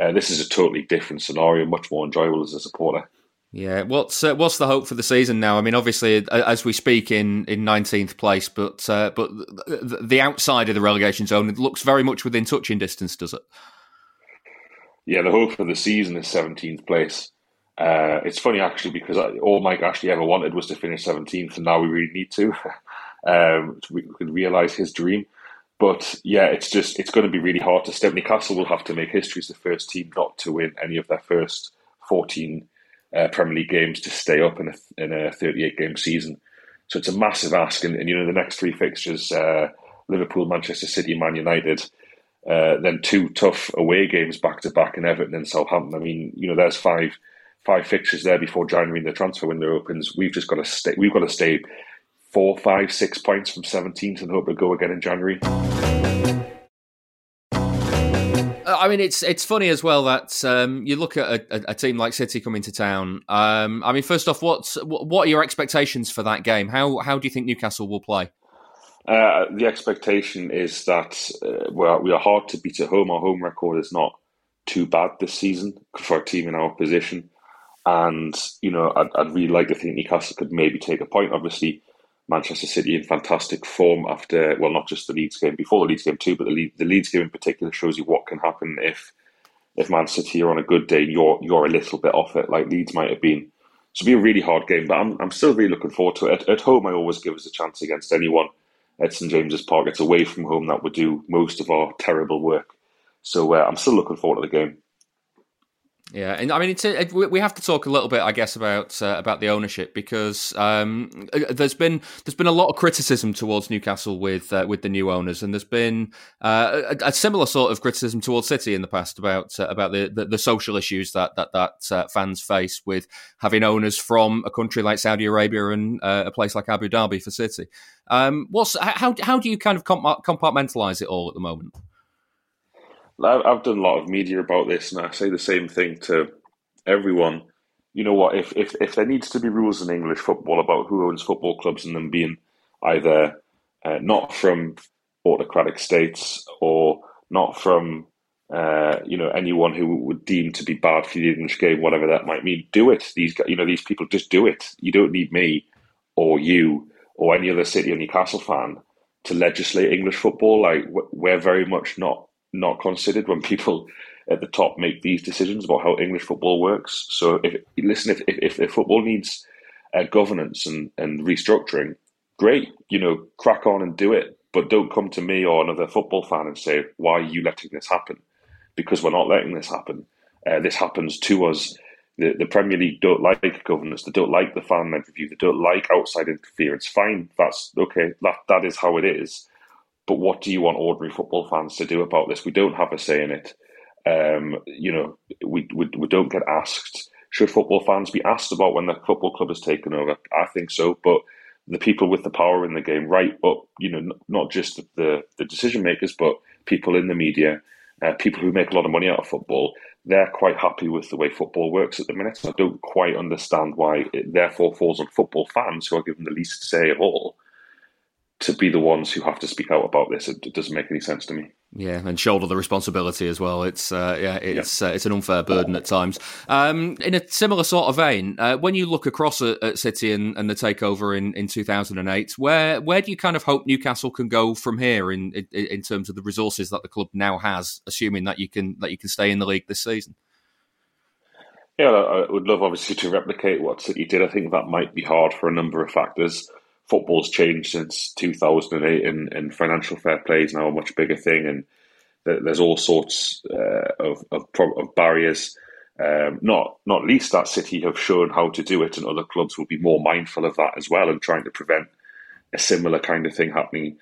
K: Uh, this is a totally different scenario, much more enjoyable as a supporter.
B: Yeah, what's uh, what's the hope for the season now? I mean, obviously, as we speak in in nineteenth place, but uh, but the outside of the relegation zone looks very much within touching distance, does it?
K: Yeah, the hope for the season is seventeenth place. Uh, it's funny actually because all Mike Ashley ever wanted was to finish 17th, and now we really need to. um, we can realise his dream. But yeah, it's just it's going to be really hard to step. Newcastle will have to make history as the first team not to win any of their first 14 uh, Premier League games to stay up in a, in a 38 game season. So it's a massive ask. And, and you know, the next three fixtures uh, Liverpool, Manchester City, Man United. Uh, then two tough away games back to back in Everton and Southampton. I mean, you know, there's five five fixtures there before January and the transfer window opens. We've just got to stay. We've got to stay four, five, six points from 17th and hope to go again in January.
B: I mean, it's it's funny as well that um, you look at a, a, team like City coming to town. Um, I mean, first off, what's what are your expectations for that game? How how do you think Newcastle will play?
K: Uh, the expectation is that uh, we're, we are hard to beat at home. Our home record is not too bad this season for a team in our position. And, you know, I'd, I'd really like to think Newcastle could maybe take a point. Obviously, Manchester City in fantastic form after, well, not just the Leeds game, before the Leeds game too, but the, Le- the Leeds game in particular shows you what can happen if if Man City are on a good day, you're you're a little bit off it, like Leeds might have been. So it'll be a really hard game, but I'm, I'm still really looking forward to it. At, at home, I always give us a chance against anyone at St James's Park. It's away from home that would do most of our terrible work. So uh, I'm still looking forward to the game.
B: Yeah, and I mean, it's a, we have to talk a little bit, I guess, about uh, about the ownership because um, uh, there's been there's been a lot of criticism towards Newcastle with uh, with the new owners, and there's been uh, a, a, similar sort of criticism towards City in the past about uh, about the, the, the social issues that that that uh, fans face with having owners from a country like Saudi Arabia and a place like Abu Dhabi for City. Um, what's how how do you kind of compartmentalize it all at the moment?
K: I've done a lot of media about this, and I say the same thing to everyone. You know what? If if if there needs to be rules in English football about who owns football clubs and them being either uh, not from autocratic states or not from uh, you know anyone who would deem to be bad for the English game, whatever that might mean, do it. These you know these people just do it. You don't need me or you or any other City or Newcastle fan to legislate English football. Like we're very much not not considered when people at the top make these decisions about how English football works. So, if listen, if if, if football needs uh, governance and, and restructuring, great, you know, crack on and do it. But don't come to me or another football fan and say, "Why are you letting this happen?" Because we're not letting this happen. Uh, this happens to us. The, the Premier League don't like governance. They don't like the fan-led review. They don't like outside interference. Fine, that's okay. That that is how it is. But what do you want ordinary football fans to do about this? We don't have a say in it. Um, you know, we, we, we don't get asked. Should football fans be asked about when the football club has taken over? I think so, but the people with the power in the game, right up, you know, not just the, the decision makers, but people in the media, uh, people who make a lot of money out of football, they're quite happy with the way football works at the minute. I don't quite understand why it therefore falls on football fans who are given the least say of all to be the ones who have to speak out about this. It, doesn't make any sense to me.
B: Yeah, and shoulder the responsibility as well. It's uh, yeah, it's yeah. Uh, it's an unfair burden at times. Um, in a similar sort of vein, uh, when you look across at, at City and, and, the takeover in, in two thousand and eight, where where do you kind of hope Newcastle can go from here in, in, in terms of the resources that the club now has, assuming that you can that you can stay in the league this season?
K: Yeah, I would love obviously to replicate what City did. I think that might be hard for a number of factors football's changed since 2008 and, and financial fair play is now a much bigger thing and there's all sorts uh, of, of, of, barriers. Um, not not least that City have shown how to do it and other clubs will be more mindful of that as well and trying to prevent a similar kind of thing happening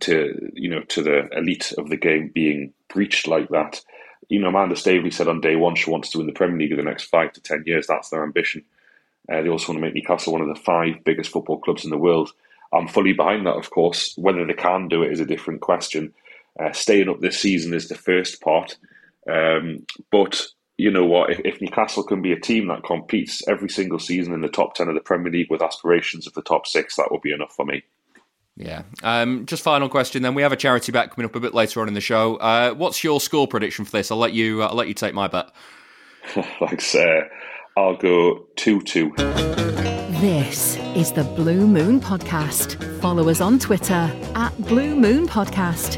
K: to you know to the elite of the game being breached like that. You know Amanda Staveley said on day one she wants to win the Premier League in the next five to ten years. That's their ambition uh, they also want to make Newcastle one of the five biggest football clubs in the world. I'm fully behind that, of course. Whether they can do it is a different question. Uh, staying up this season is the first part. Um, but you know what? If, if, Newcastle can be a team that competes every single season in the top 10 of the Premier League with aspirations of the top six, that will be enough for me.
B: Yeah. Um, just final question. Then we have a charity bet coming up a bit later on in the show. Uh, what's your score prediction for this? I'll let you. Uh, I'll let you take my bet.
K: Thanks. Uh, I'll go 2 2.
A: This is the Blue Moon Podcast. Follow us on Twitter at Blue Moon Podcast.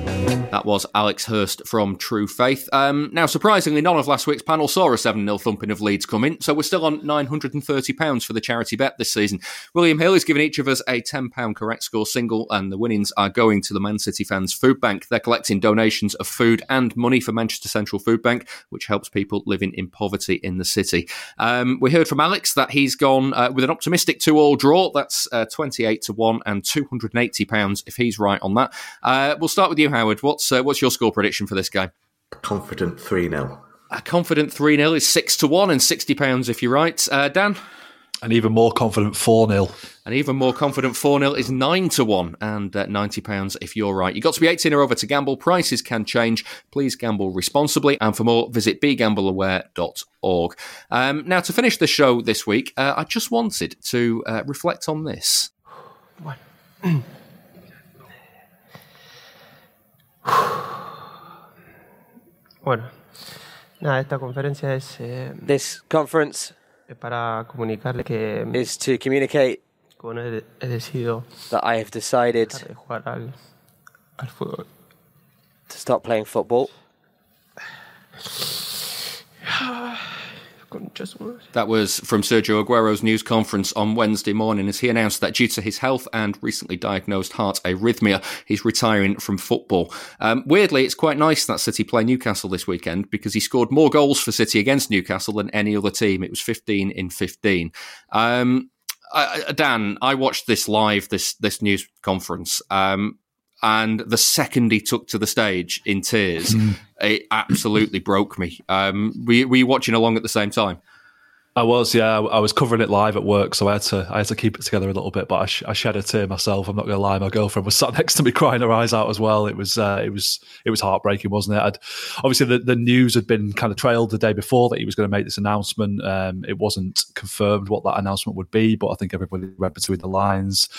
B: That was Alex Hurst from True Faith. Um, now, surprisingly, none of last week's panel saw a 7 0 thumping of Leeds coming, so we're still on £930 for the charity bet this season. William Hill is giving each of us a £10 correct score single, and the winnings are going to the Man City Fans Food Bank. They're collecting donations of food and money for Manchester Central Food Bank, which helps people living in poverty in the city. Um, we heard from Alex that he's gone uh, with an optimistic two all draw. That's uh, 28 to 1 and £280 if he's right on that. Uh, we'll start with you, Howard. What's, uh, what's your score prediction for this game?
C: Confident 3 0.
B: A confident 3 0 is 6 to 1 and £60 if you're right. Uh, Dan?
D: An even more confident 4 0.
B: An even more confident 4 0 is 9 to 1 and uh, £90 if you're right. You've got to be 18 or over to gamble. Prices can change. Please gamble responsibly. And for more, visit begambleaware.org. Um, now, to finish the show this week, uh, I just wanted to uh, reflect on this.
L: Bueno, nada, esta conferencia es eh,
M: This conference
L: para comunicarle que
M: is to communicate
L: bueno, he, he decidido
M: that I have decided
L: de jugar al, al fútbol.
M: to stop playing football.
L: Su.
B: That was from Sergio Aguero's news conference on Wednesday morning as he announced that due to his health and recently diagnosed heart arrhythmia, he's retiring from football. Um, weirdly, it's quite nice that City play Newcastle this weekend because he scored more goals for City against Newcastle than any other team. It was 15 in 15. Um, Dan, I watched this live, this this news conference. Um, and the second he took to the stage in tears, it absolutely broke me. Um, were, were you watching along at the same time?
D: I was, yeah. I was covering it live at work, so I had to I had to keep it together a little bit. But I, sh- I shed a tear myself. I'm not going to lie. My girlfriend was sat next to me, crying her eyes out as well. It was uh, it was it was heartbreaking, wasn't it? I'd, obviously, the, the news had been kind of trailed the day before that he was going to make this announcement. Um, it wasn't confirmed what that announcement would be, but I think everybody read between the lines.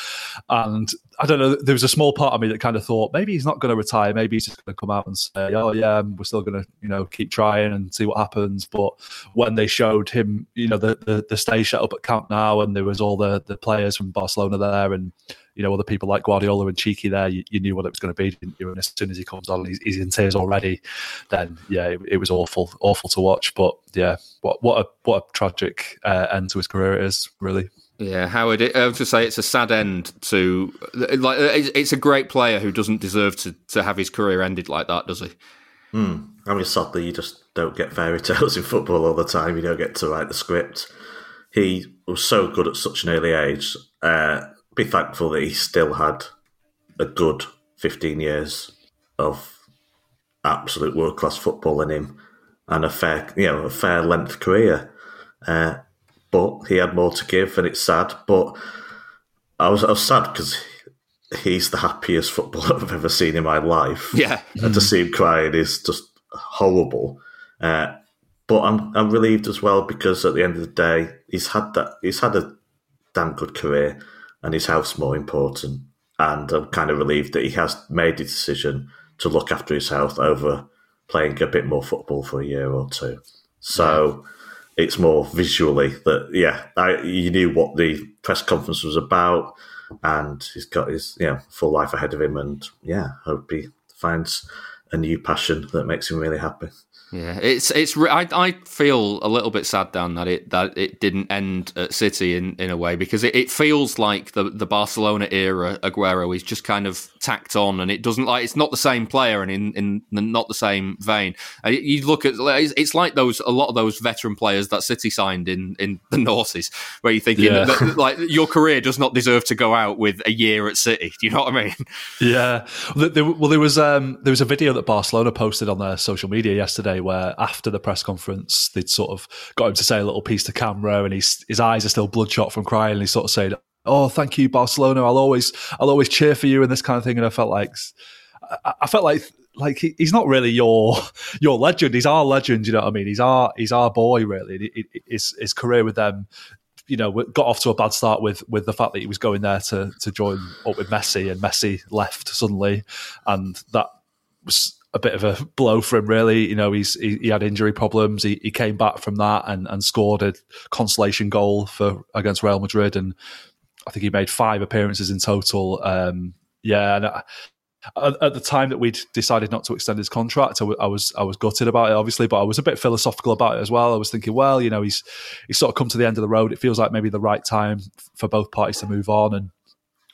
D: And I don't know. There was a small part of me that kind of thought maybe he's not going to retire. Maybe he's just going to come out and say, "Oh yeah, we're still going to you know keep trying and see what happens." But when they showed him, you know, the the, the stage set up at Camp Nou, and there was all the the players from Barcelona there, and you know other people like Guardiola and Txiki there, you, you knew what it was going to be, didn't you? And as soon as he comes on, he's, he's in tears already. Then yeah, it, it, was awful, awful to watch. But yeah, what what a what a tragic uh, end to his career it is, really.
B: Yeah, Howard. I was to say it's a sad end to like. It's a great player who doesn't deserve to to have his career ended like that, does he?
C: Hmm. I mean, sadly, you just don't get fairy tales in football all the time. You don't get to write the script. He was so good at such an early age. Uh, be thankful that he still had a good fifteen years of absolute world class football in him and a fair, you know, a fair length career. Uh, but he had more to give, and it's sad. But I was I was sad because he's the happiest footballer I've ever seen in my life.
B: Yeah,
C: and to see him crying is just horrible. Uh, but I'm I'm relieved as well because at the end of the day, he's had that he's had a damn good career, and his health's more important. And I'm kind of relieved that he has made the decision to look after his health over playing a bit more football for a year or two. So. Yeah it's more visually that yeah, I, you knew what the press conference was about, and he's got his yeah full life ahead of him, and yeah, hope he finds a new passion that makes him really happy.
B: Yeah, it's it's. I, I feel a little bit sad down that it that it didn't end at City in, in a way because it, it feels like the the Barcelona era Aguero is just kind of tacked on and it doesn't like it's not the same player and in in not the same vein. You look at it's like those a lot of those veteran players that City signed in in the noughties where you're thinking yeah. that, like your career does not deserve to go out with a year at City. Do you know what I mean?
D: Yeah. Well, there, well, there was um there was a video that Barcelona posted on their social media yesterday where after the press conference they'd sort of got him to say a little piece to camera and he's, his eyes are still bloodshot from crying. And he's sort of said, oh thank you barcelona. I'll always i'll always cheer for you and this kind of thing. And i felt like i, I felt like like he, he's not really your your legend. He's our legend you know what i mean? He's our he's our boy really. His, his career with them you know, got off to a bad start with with the fact that he was going there to to join up with Messi, and Messi left suddenly, and that was a bit of a blow for him, really. You know, he's he, he, had injury problems. He, he came back from that and, and scored a consolation goal for against Real Madrid, and I think he made five appearances in total. Um, yeah, and I, at the time that we'd decided not to extend his contract, I, w- I was I was gutted about it, obviously, but I was a bit philosophical about it as well. I was thinking, well, you know, he's he's sort of come to the end of the road. It feels like maybe the right time for both parties to move on, and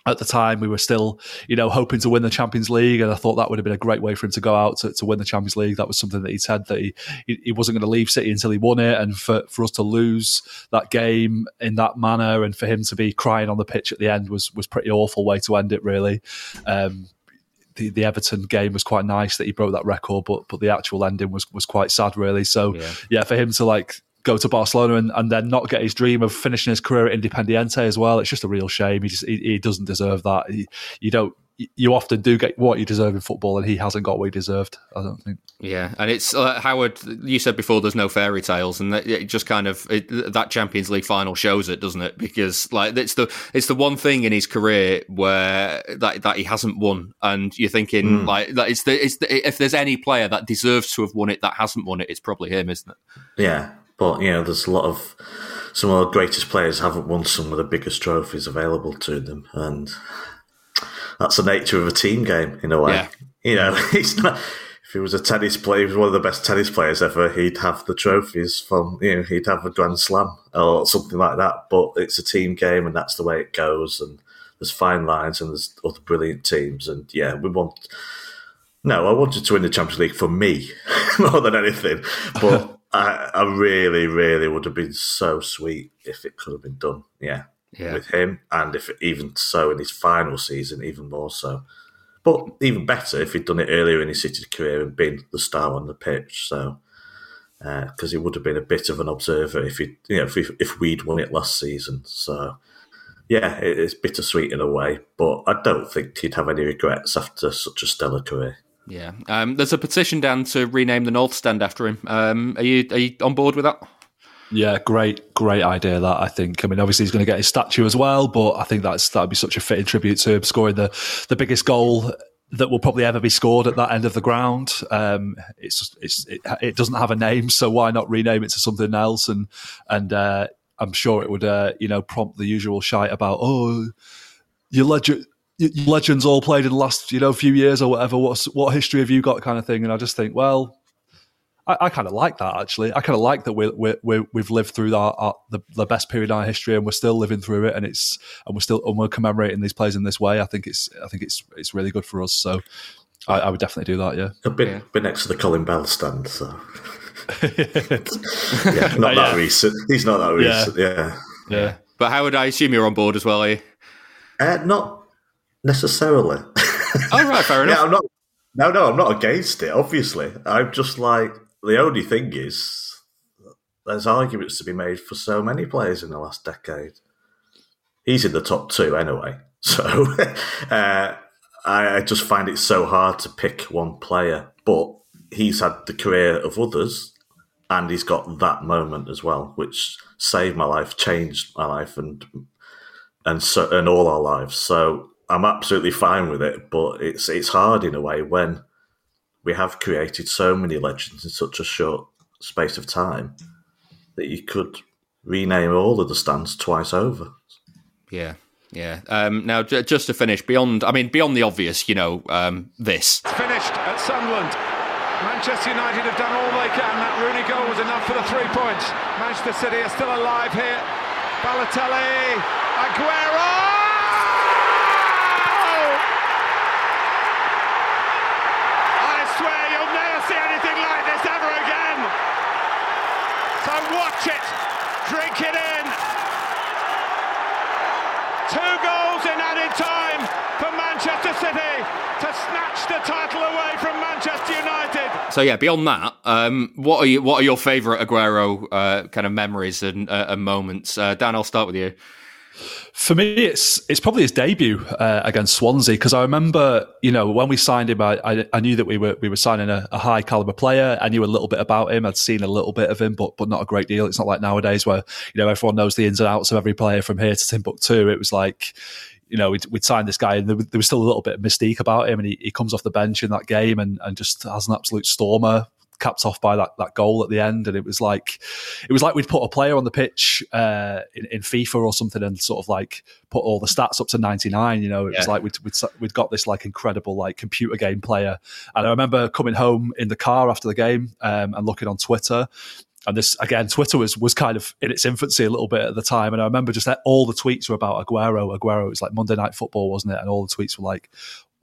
D: at the time we were still you know hoping to win the champions league and i thought that would have been a great way for him to go out to, to win the champions league. That was something that he said that he he wasn't going to leave city until he won it and for, for us to lose that game in that manner and for him to be crying on the pitch at the end was was pretty awful way to end it really. Um, the, the Everton game was quite nice that he broke that record, but but the actual ending was was quite sad, really. So yeah, yeah for him to like go to Barcelona and, and then not get his dream of finishing his career at Independiente as well. It's just a real shame. He just he, he doesn't deserve that. He, you don't. You often do get what you deserve in football, and he hasn't got what he deserved. I don't think.
B: Yeah, and it's uh, Howard. You said before there's no fairy tales, and it just kind of it, that Champions League final shows it, doesn't it? Because like it's the it's the one thing in his career where that that he hasn't won, and you're thinking mm. like that it's the it's the, if there's any player that deserves to have won it that hasn't won it, it's probably him, isn't it?
C: Yeah, but you know, there's a lot of some of the greatest players haven't won some of the biggest trophies available to them, and that's the nature of a team game in a way. Yeah. You know, not. If he was a tennis player, he was one of the best tennis players ever. He'd have the trophies from, you know, he'd have a Grand Slam or something like that. But it's a team game, and that's the way it goes. And there's fine lines, and there's other brilliant teams. And yeah, we want. No, I wanted to win the Champions League for me more than anything. But I, I really, really would have been so sweet if it could have been done. Yeah, yeah. with him, and if even so in his final season, even more so. But even better if he'd done it earlier in his City career and been the star on the pitch. So because uh, he would have been a bit of an observer if he, you know, if, if we'd won it last season. So yeah, it, it's bittersweet in a way, but I don't think he'd have any regrets after such a stellar career.
B: Yeah, um, there's a petition down to rename the North Stand after him. Um, are you are you on board with that?
D: Yeah, great, great idea. That I think. I mean, obviously he's going to get his statue as well, but I think that's that'd be such a fitting tribute to him scoring the the biggest goal that will probably ever be scored at that end of the ground. Um, it's it's it, it, doesn't have a name, so why not rename it to something else? And and uh, I'm sure it would uh, you know prompt the usual shite about oh your legend. Your legends all played in the last, you know, few years or whatever. What's what history have you got, kind of thing? And I just think, well, I, I kind of like that actually. I kind of like that we we we have lived through our, our, the the best period in our history, and we're still living through it, and it's and we're still and we're commemorating these players in this way. I think it's I think it's it's really good for us. So I, I would definitely do that. Yeah,
C: a bit
B: yeah.
C: bit next to the Colin Bell stand. So yeah, not that recent. He's not that recent. Yeah. yeah.
B: yeah, But how would I assume you're on board as well? Are you?
C: Uh, not necessarily.
B: oh right, fair enough.
C: yeah, I'm not. No, no, I'm not against it. Obviously, I'm just like the only thing is, there's arguments to be made for so many players in the last decade. He's in the top two anyway, so uh, I just find it so hard to pick one player. But he's had the career of others, and he's got that moment as well, which saved my life, changed my life, and and so and all our lives. So I'm absolutely fine with it, but it's it's hard in a way when we have created so many legends in such a short space of time that you could rename all of the stands twice over.
B: Yeah. Yeah. Um, now, j- just to finish, beyond, I mean, beyond the obvious, you know, um, this.
N: It's finished at Sunderland. Manchester United have done all they can. That Rooney goal was enough for the three points. Manchester City are still alive here. Balotelli, Aguero! It, drink it in. Two goals in added time for Manchester City to snatch the title away from Manchester United.
B: So yeah, beyond that, um, what are you, what are your favourite Aguero uh, kind of memories and, uh, and moments? Uh, Dan, I'll start with you.
D: For me, it's it's probably his debut uh, against Swansea because I remember, you know, when we signed him, I, I, I knew that we were we were signing a, a, high caliber player. I knew a little bit about him. I'd seen a little bit of him, but but not a great deal. It's not like nowadays where you know everyone knows the ins and outs of every player from here to Timbuktu. It was like you know, we'd, we'd signed this guy and there, was still a little bit of mystique about him. And he, he comes off the bench in that game and, and just has an absolute stormer capped off by that, that goal at the end. And it was like, it was like we'd put a player on the pitch uh, in, in, FIFA or something and sort of like put all the stats up to 99. You know, it yeah. was like we'd, we'd, we'd got this like incredible like computer game player. And I remember coming home in the car after the game um, and looking on Twitter and this again, Twitter was was kind of in its infancy a little bit at the time, and I remember just that all the tweets were about Aguero. Aguero it was like Monday Night Football, wasn't it? And all the tweets were like,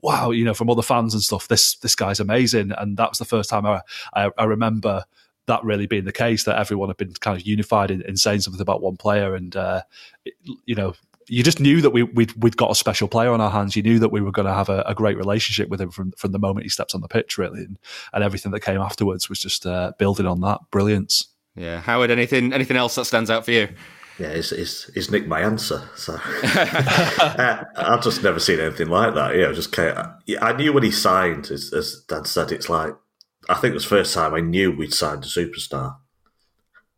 D: wow, you know, from other fans and stuff, this this guy's amazing. And that was the first time I, I, I remember that really being the case that everyone had been kind of unified in, in saying something about one player. And uh, it, you know, you just knew that we we'd, we'd got a special player on our hands. You knew that we were going to have a, a, great relationship with him from from the moment he stepped on the pitch, really, and, and everything that came afterwards was just uh, building on that brilliance.
B: Yeah, Howard. Anything anything else that stands out for you?
C: Yeah, he's, he's, he's nicked my answer. So uh, I've just never seen anything like that. Yeah, just I knew when he signed, as, as Dan said, it's like I think it was the first time I knew we'd signed a superstar.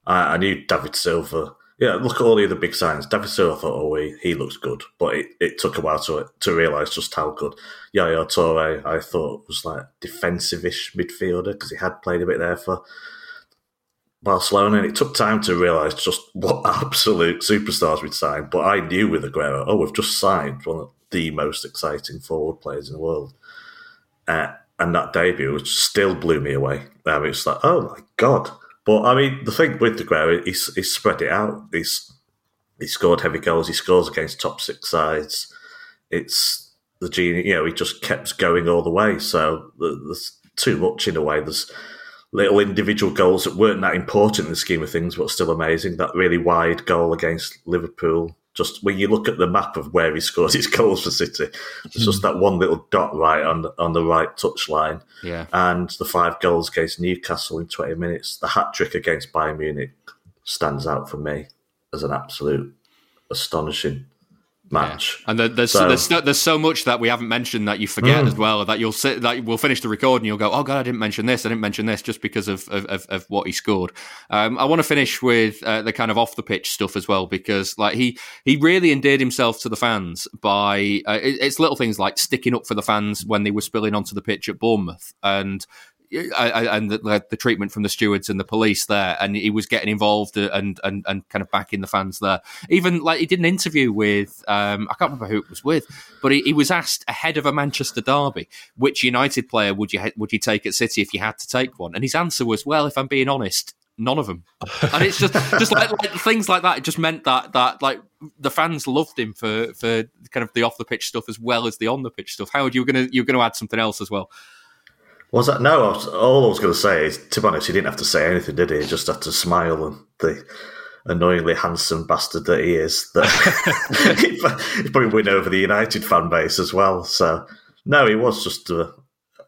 C: I, I knew David Silva. Yeah, look at all the other big signs. David Silva thought, oh, he, he looks good, but it, it took a while to to realise just how good. Yaya Toure, I thought was like defensive-ish midfielder because he had played a bit there for Barcelona, and it took time to realise just what absolute superstars we'd signed. But I knew with Aguero, oh, we've just signed one of the most exciting forward players in the world. Uh, and that debut still blew me away. I mean, it's like, oh my god! But I mean, the thing with Aguero, he's, he's spread it out. He's he scored heavy goals. He scores against top six sides. It's the genie. You know, he just kept going all the way. So there's too much in a way. There's little individual goals that weren't that important in the scheme of things, but still amazing. That really wide goal against Liverpool. Just when you look at the map of where he scores his goals for City, it's just hmm. that one little dot right on on the right touchline.
B: Yeah.
C: And the five goals against Newcastle in 20 minutes. The hat trick against Bayern Munich stands out for me as an absolute astonishing match.
B: Yeah. And there's, so, there's there's so much that we haven't mentioned that you forget mm. as well. That you'll sit that we'll finish the recording, and you'll go, oh god, I didn't mention this. I didn't mention this just because of of, of, of what he scored. Um, I want to finish with uh, the kind of off the pitch stuff as well because like he he really endeared himself to the fans by uh, it, it's little things like sticking up for the fans when they were spilling onto the pitch at Bournemouth and and the, the, treatment from the stewards and the police there, and he was getting involved and and and kind of backing the fans there. Even like he did an interview with um, I can't remember who it was with, but he, he, was asked ahead of a Manchester derby, which United player would you would you take at City if you had to take one? And his answer was, well, if I'm being honest, none of them. And it's just just like, like things like that. It just meant that that like the fans loved him for for kind of the off the pitch stuff as well as the on the pitch stuff. Howard, you were gonna you were gonna add something else as well.
C: Was that no? I was, all I was going to say is, to be honest, he didn't have to say anything, did he? He just had to smile and the annoyingly handsome bastard that he is. That he probably win over the United fan base as well. So no, he was just a.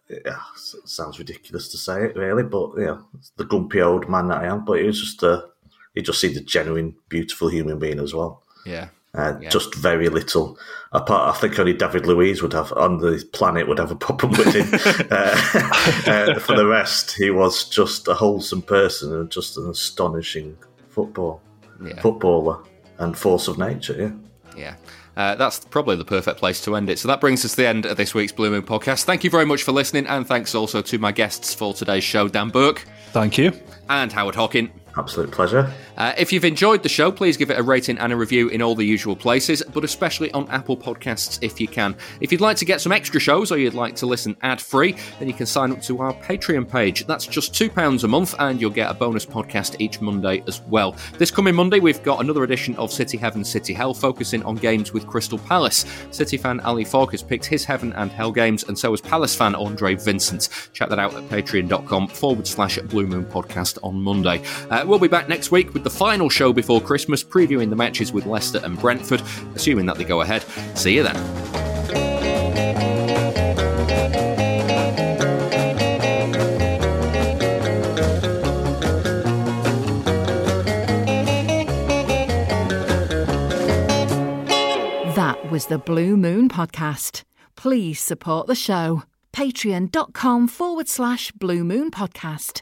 C: Yeah, sounds ridiculous to say it, really, but yeah, the grumpy old man that I am. But he was just a. He just seemed a genuine, beautiful human being as well.
B: Yeah,
C: uh, yeah. Just very little. Apart, I think only David Luiz would have on the planet would have a problem with him. uh, uh, for the rest, he was just a wholesome person and just an astonishing football yeah. footballer and force of nature.
B: Yeah, yeah. Uh, that's probably the perfect place to end it. So that brings us to the end of this week's Blue Moon podcast. Thank you very much for listening, and thanks also to my guests for today's show, Dan Burke.
D: Thank you.
B: And Howard Hockin.
C: Absolute pleasure.
B: Uh, if you've enjoyed the show, please give it a rating and a review in all the usual places, but especially on Apple Podcasts if you can. If you'd like to get some extra shows or you'd like to listen ad free, then you can sign up to our Patreon page. That's just £2 a month, and you'll get a bonus podcast each Monday as well. This coming Monday, we've got another edition of City Heaven, City Hell, focusing on games with Crystal Palace. City fan Ali Falk has picked his Heaven and Hell games, and so has Palace fan Andre Vincent. Check that out at patreon.com forward slash Blue Moon Podcast on Monday. Uh, Uh, we'll be back next week with the final show before Christmas, previewing the matches with Leicester and Brentford, assuming that they go ahead. See you then.
A: That was the Blue Moon Podcast. Please support the show. Patreon.com forward slash Blue Moon Podcast.